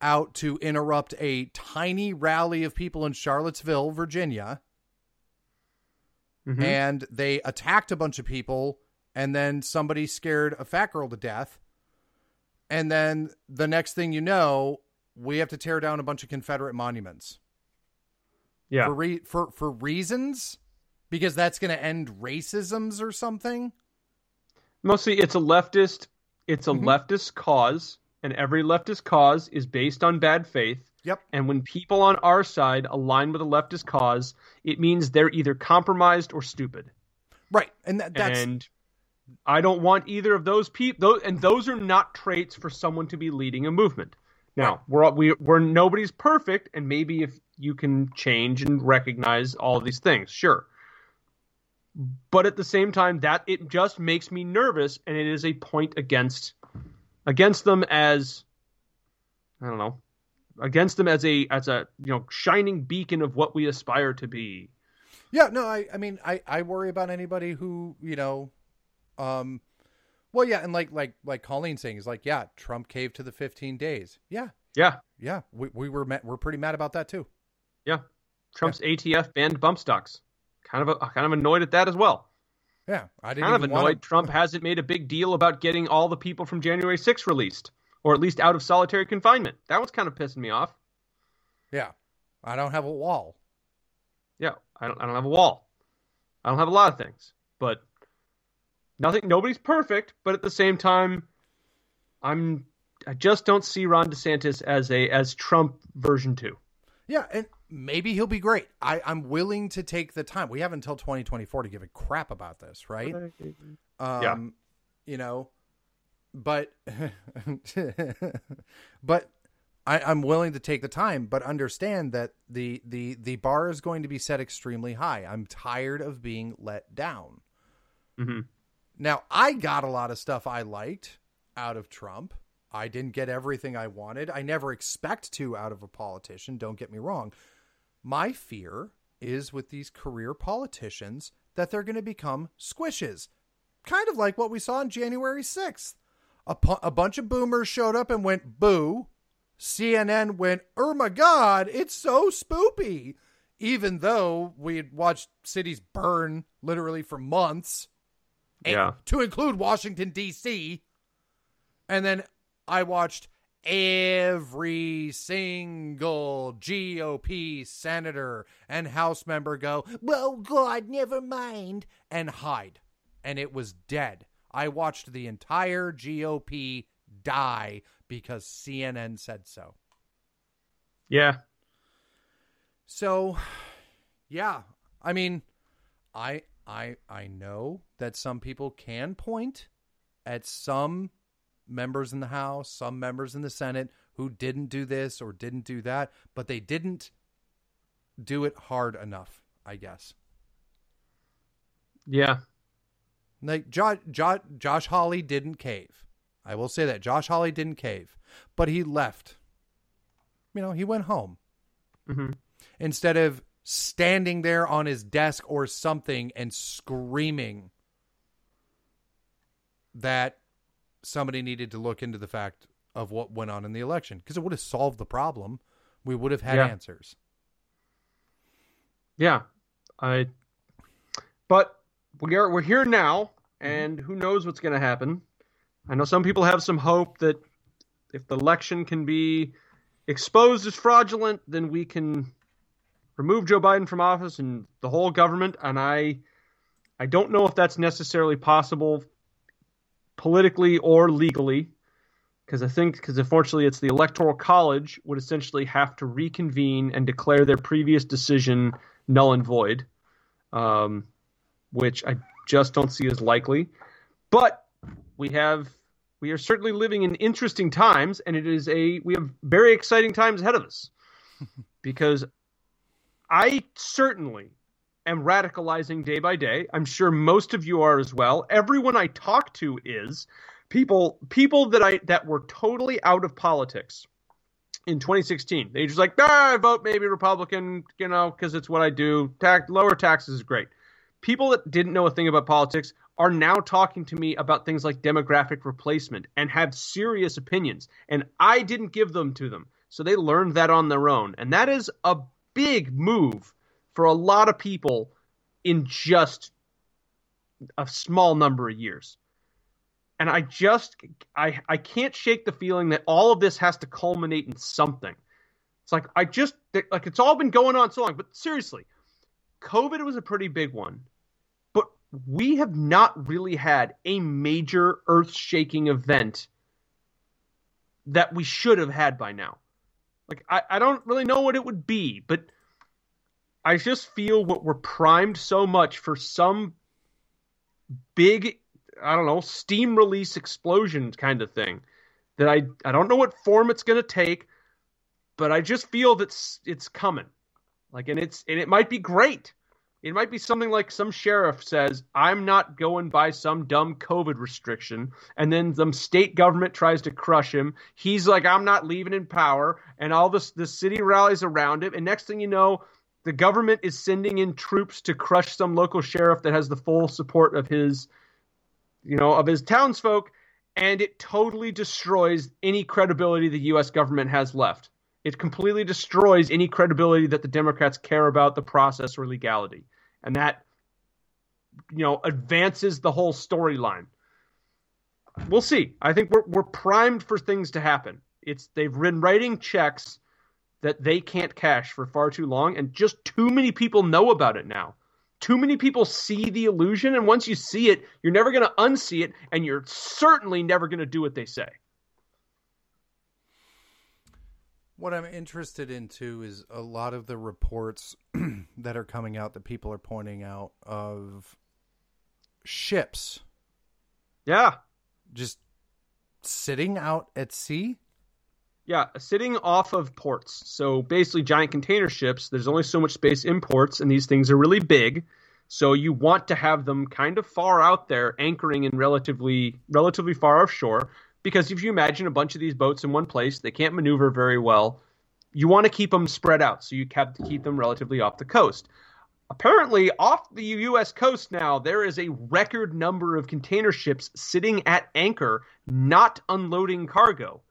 out to interrupt a tiny rally of people in Charlottesville, Virginia. Mm-hmm. And they attacked a bunch of people and then somebody scared a fat girl to death. And then the next thing you know, we have to tear down a bunch of Confederate monuments. Yeah. For re- for for reasons because that's going to end racisms or something. Mostly it's a leftist it's a mm-hmm. leftist cause and every leftist cause is based on bad faith. Yep. And when people on our side align with a leftist cause, it means they're either compromised or stupid. Right, and that, that's and I don't want either of those people. Those and those are not traits for someone to be leading a movement. Now we're we, we're nobody's perfect, and maybe if you can change and recognize all these things, sure. But at the same time, that it just makes me nervous, and it is a point against against them as I don't know against them as a as a you know shining beacon of what we aspire to be. Yeah, no, I I mean I I worry about anybody who you know, um, well yeah, and like like like Colleen saying is like yeah, Trump caved to the 15 days. Yeah, yeah, yeah. We we were met, we're pretty mad about that too. Yeah, Trump's yeah. ATF banned bump stocks. Kind of a, kind of annoyed at that as well. Yeah, I didn't kind of annoyed. To... Trump hasn't made a big deal about getting all the people from January 6th released or at least out of solitary confinement. That was kind of pissing me off. Yeah, I don't have a wall. Yeah, I don't. I don't have a wall. I don't have a lot of things, but nothing. Nobody's perfect, but at the same time, I'm. I just don't see Ron DeSantis as a as Trump version two. Yeah, and maybe he'll be great. I, I'm willing to take the time. We have until 2024 to give a crap about this, right? Um, yeah. You know, but but I, I'm willing to take the time, but understand that the the the bar is going to be set extremely high. I'm tired of being let down. Mm-hmm. Now, I got a lot of stuff I liked out of Trump. I didn't get everything I wanted. I never expect to out of a politician. Don't get me wrong. My fear is with these career politicians that they're going to become squishes, kind of like what we saw on January 6th. A, pu- a bunch of boomers showed up and went boo. CNN went, oh my God, it's so spoopy. Even though we had watched cities burn literally for months. Yeah. To include Washington, D.C. And then I watched every single GOP senator and House member go, well, God, never mind, and hide. And it was dead. I watched the entire GOP die because CNN said so. Yeah. So, yeah. I mean, I I I know that some people can point at some members in the House, some members in the Senate who didn't do this or didn't do that, but they didn't do it hard enough, I guess. Yeah. Like Josh, Josh, Josh Hawley didn't cave. I will say that Josh Hawley didn't cave, but he left. You know, he went home mm-hmm. instead of standing there on his desk or something and screaming that somebody needed to look into the fact of what went on in the election because it would have solved the problem. We would have had yeah. answers. Yeah, I. But we are we're here now, and who knows what's going to happen. I know some people have some hope that if the election can be exposed as fraudulent, then we can remove Joe Biden from office and the whole government. And I, I don't know if that's necessarily possible politically or legally, because I think because unfortunately it's the Electoral College would essentially have to reconvene and declare their previous decision null and void. Um, which I just don't see as likely. But we have we are certainly living in interesting times, and it is a we have very exciting times ahead of us because I certainly am radicalizing day by day. I'm sure most of you are as well. Everyone I talk to is people people that I that were totally out of politics in 2016. They just like, ah, I vote maybe Republican, you know, because it's what I do. Tax lower taxes is great people that didn't know a thing about politics are now talking to me about things like demographic replacement and have serious opinions. And I didn't give them to them. So they learned that on their own. And that is a big move for a lot of people in just a small number of years. And I just I I can't shake the feeling that all of this has to culminate in something. It's like I just like it's all been going on so long, but seriously, COVID was a pretty big one, but we have not really had a major earth shaking event that we should have had by now. Like, I, I don't really know what it would be, but I just feel what we're primed so much for some big, I don't know, steam release explosion kind of thing that I I don't know what form it's going to take, but I just feel that it's, it's coming. Like and it's and it might be great. It might be something like some sheriff says, I'm not going by some dumb COVID restriction. And then some state government tries to crush him. He's like, I'm not leaving in power. And all this, the city rallies around him. And next thing you know, the government is sending in troops to crush some local sheriff that has the full support of his, you know, of his townsfolk. And it totally destroys any credibility the U.S. government has left. It completely destroys any credibility that the Democrats care about the process or legality and that you know advances the whole storyline. We'll see. I think we're we're primed for things to happen. It's they've been writing checks that they can't cash for far too long, and just too many people know about it now. Too many people see the illusion, and once you see it, you're never going to unsee it, and you're certainly never going to do what they say. What I'm interested in too is a lot of the reports that are coming out that people are pointing out of ships. Yeah. Just sitting out at sea? Yeah, sitting off of ports. So basically, giant container ships, there's only so much space in ports, and these things are really big. So you want to have them kind of far out there, anchoring in relatively relatively far offshore, because if you imagine a bunch of these boats in one place, they can't maneuver very well. You want to keep them spread out, so you have to keep them relatively off the coast. Apparently, off the U.S. coast now, there is a record number of container ships sitting at anchor, not unloading cargo,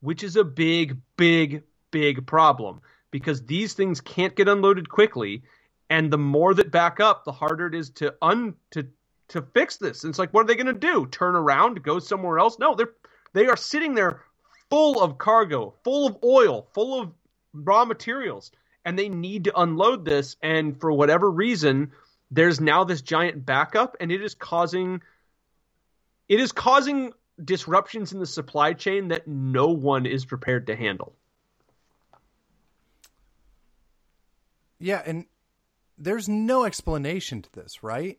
which is a big, big, big problem because these things can't get unloaded quickly, and the more that back up, the harder it is to un to to fix this. And it's like, what are they going to do? Turn around, go somewhere else? No, they're they are sitting there full of cargo, full of oil, full of raw materials, and they need to unload this. And for whatever reason, there's now this giant backup, and it is causing it is causing disruptions in the supply chain that no one is prepared to handle. Yeah, and there's no explanation to this, right?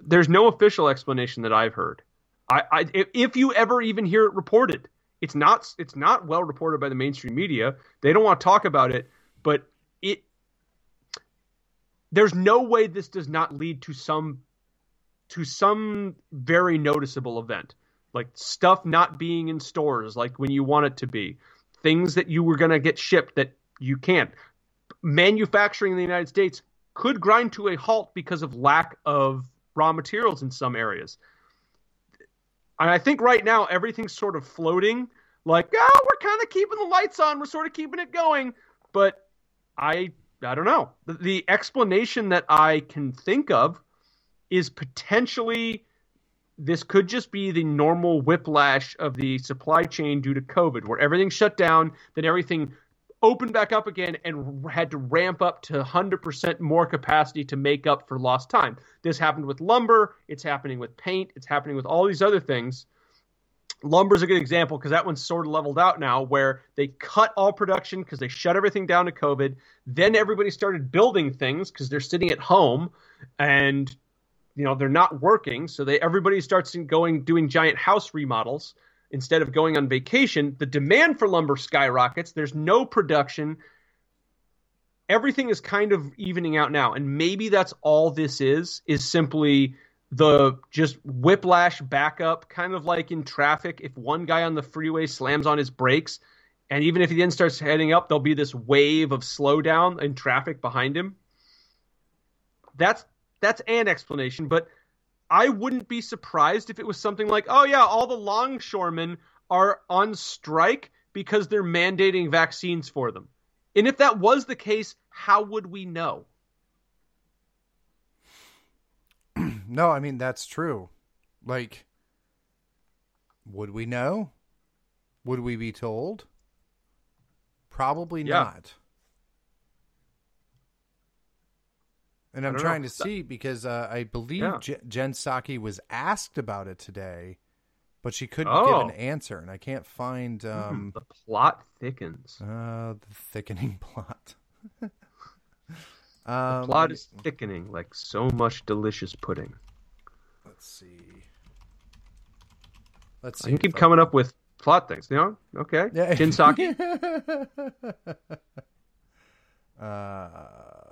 There's no official explanation that I've heard. I, I if you ever even hear it reported, it's not it's not well reported by the mainstream media. They don't want to talk about it, but it there's no way this does not lead to some to some very noticeable event like stuff not being in stores like when you want it to be things that you were going to get shipped that you can't manufacturing in the united states could grind to a halt because of lack of raw materials in some areas and I think right now everything's sort of floating. Like, oh, we're kind of keeping the lights on. We're sort of keeping it going. But I, I don't know. The, the explanation that I can think of is potentially this could just be the normal whiplash of the supply chain due to COVID, where everything shut down, then everything opened back up again and had to ramp up to 100% more capacity to make up for lost time. This happened with lumber, it's happening with paint, it's happening with all these other things. Lumber's a good example because that one's sort of leveled out now where they cut all production because they shut everything down to COVID. Then everybody started building things because they're sitting at home and you know they're not working so they everybody starts going doing giant house remodels instead of going on vacation, the demand for lumber skyrockets. There's no production. Everything is kind of evening out now. And maybe that's all this is, is simply the just whiplash backup, kind of like in traffic. If one guy on the freeway slams on his brakes, and even if he then starts heading up, there'll be this wave of slowdown in traffic behind him. That's that's an explanation, but I wouldn't be surprised if it was something like, oh, yeah, all the longshoremen are on strike because they're mandating vaccines for them. And if that was the case, how would we know? no, I mean, that's true. Like, would we know? Would we be told? Probably yeah. not. And I'm trying know. to see because uh, I believe yeah. J- Jen Psaki was asked about it today, but she couldn't oh. give an answer, and I can't find. Hmm, um, the plot thickens. Uh, the thickening plot. um, the plot is thickening like so much delicious pudding. let's see. Let's see. You keep coming up with plot things. You know? Okay. Yeah. Psaki. uh,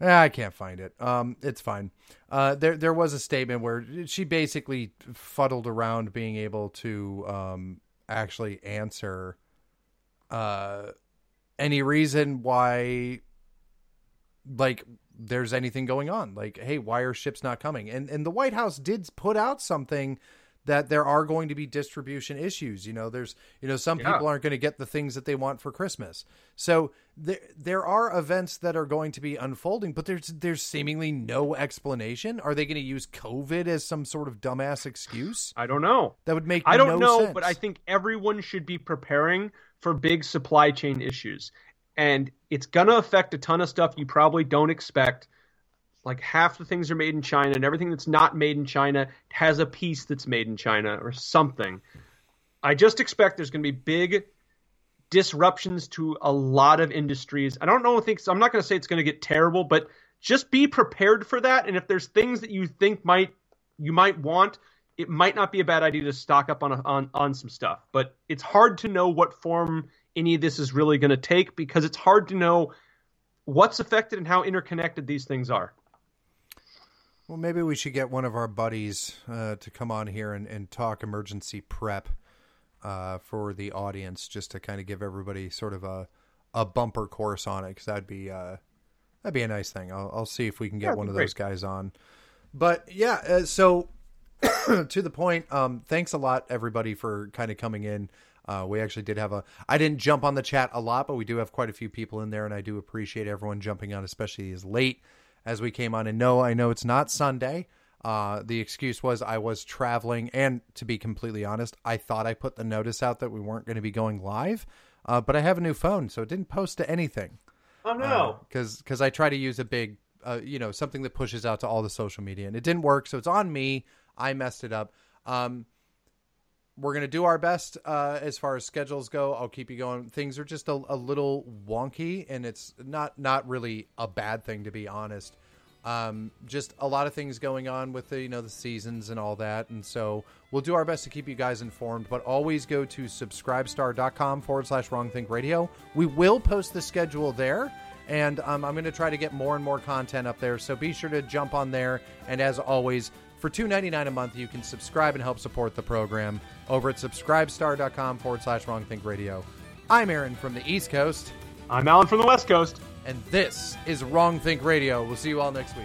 I can't find it. Um, it's fine. Uh, there there was a statement where she basically fuddled around being able to um, actually answer uh, any reason why, like, there's anything going on. Like, hey, why are ships not coming? And and the White House did put out something that there are going to be distribution issues. You know, there's you know some yeah. people aren't going to get the things that they want for Christmas. So there there are events that are going to be unfolding, but there's there's seemingly no explanation. Are they going to use COVID as some sort of dumbass excuse? I don't know. That would make I don't no know, sense. but I think everyone should be preparing for big supply chain issues. And it's going to affect a ton of stuff you probably don't expect like half the things are made in China, and everything that's not made in China has a piece that's made in China or something. I just expect there's going to be big disruptions to a lot of industries. I don't know. Think I'm not going to say it's going to get terrible, but just be prepared for that. And if there's things that you think might you might want, it might not be a bad idea to stock up on a, on on some stuff. But it's hard to know what form any of this is really going to take because it's hard to know what's affected and how interconnected these things are. Well, maybe we should get one of our buddies uh, to come on here and, and talk emergency prep uh, for the audience, just to kind of give everybody sort of a a bumper course on it, because that'd be uh, that'd be a nice thing. I'll, I'll see if we can get one of great. those guys on. But yeah, uh, so to the point. Um, thanks a lot, everybody, for kind of coming in. Uh, we actually did have a. I didn't jump on the chat a lot, but we do have quite a few people in there, and I do appreciate everyone jumping on, especially as late as we came on. And no, I know it's not Sunday. Uh, the excuse was I was traveling, and to be completely honest, I thought I put the notice out that we weren't going to be going live, uh, but I have a new phone, so it didn't post to anything. Oh no! Because uh, because I try to use a big, uh, you know, something that pushes out to all the social media, and it didn't work. So it's on me. I messed it up. Um, we're gonna do our best uh, as far as schedules go. I'll keep you going. Things are just a, a, little wonky, and it's not not really a bad thing to be honest. Um, just a lot of things going on with the you know the seasons and all that, and so we'll do our best to keep you guys informed. But always go to subscribestar.com forward slash Wrong Think Radio. We will post the schedule there. And um, I'm going to try to get more and more content up there. So be sure to jump on there. And as always, for $2.99 a month, you can subscribe and help support the program over at subscribestar.com forward slash wrong think radio. I'm Aaron from the East Coast. I'm Alan from the West Coast. And this is Wrong Think Radio. We'll see you all next week.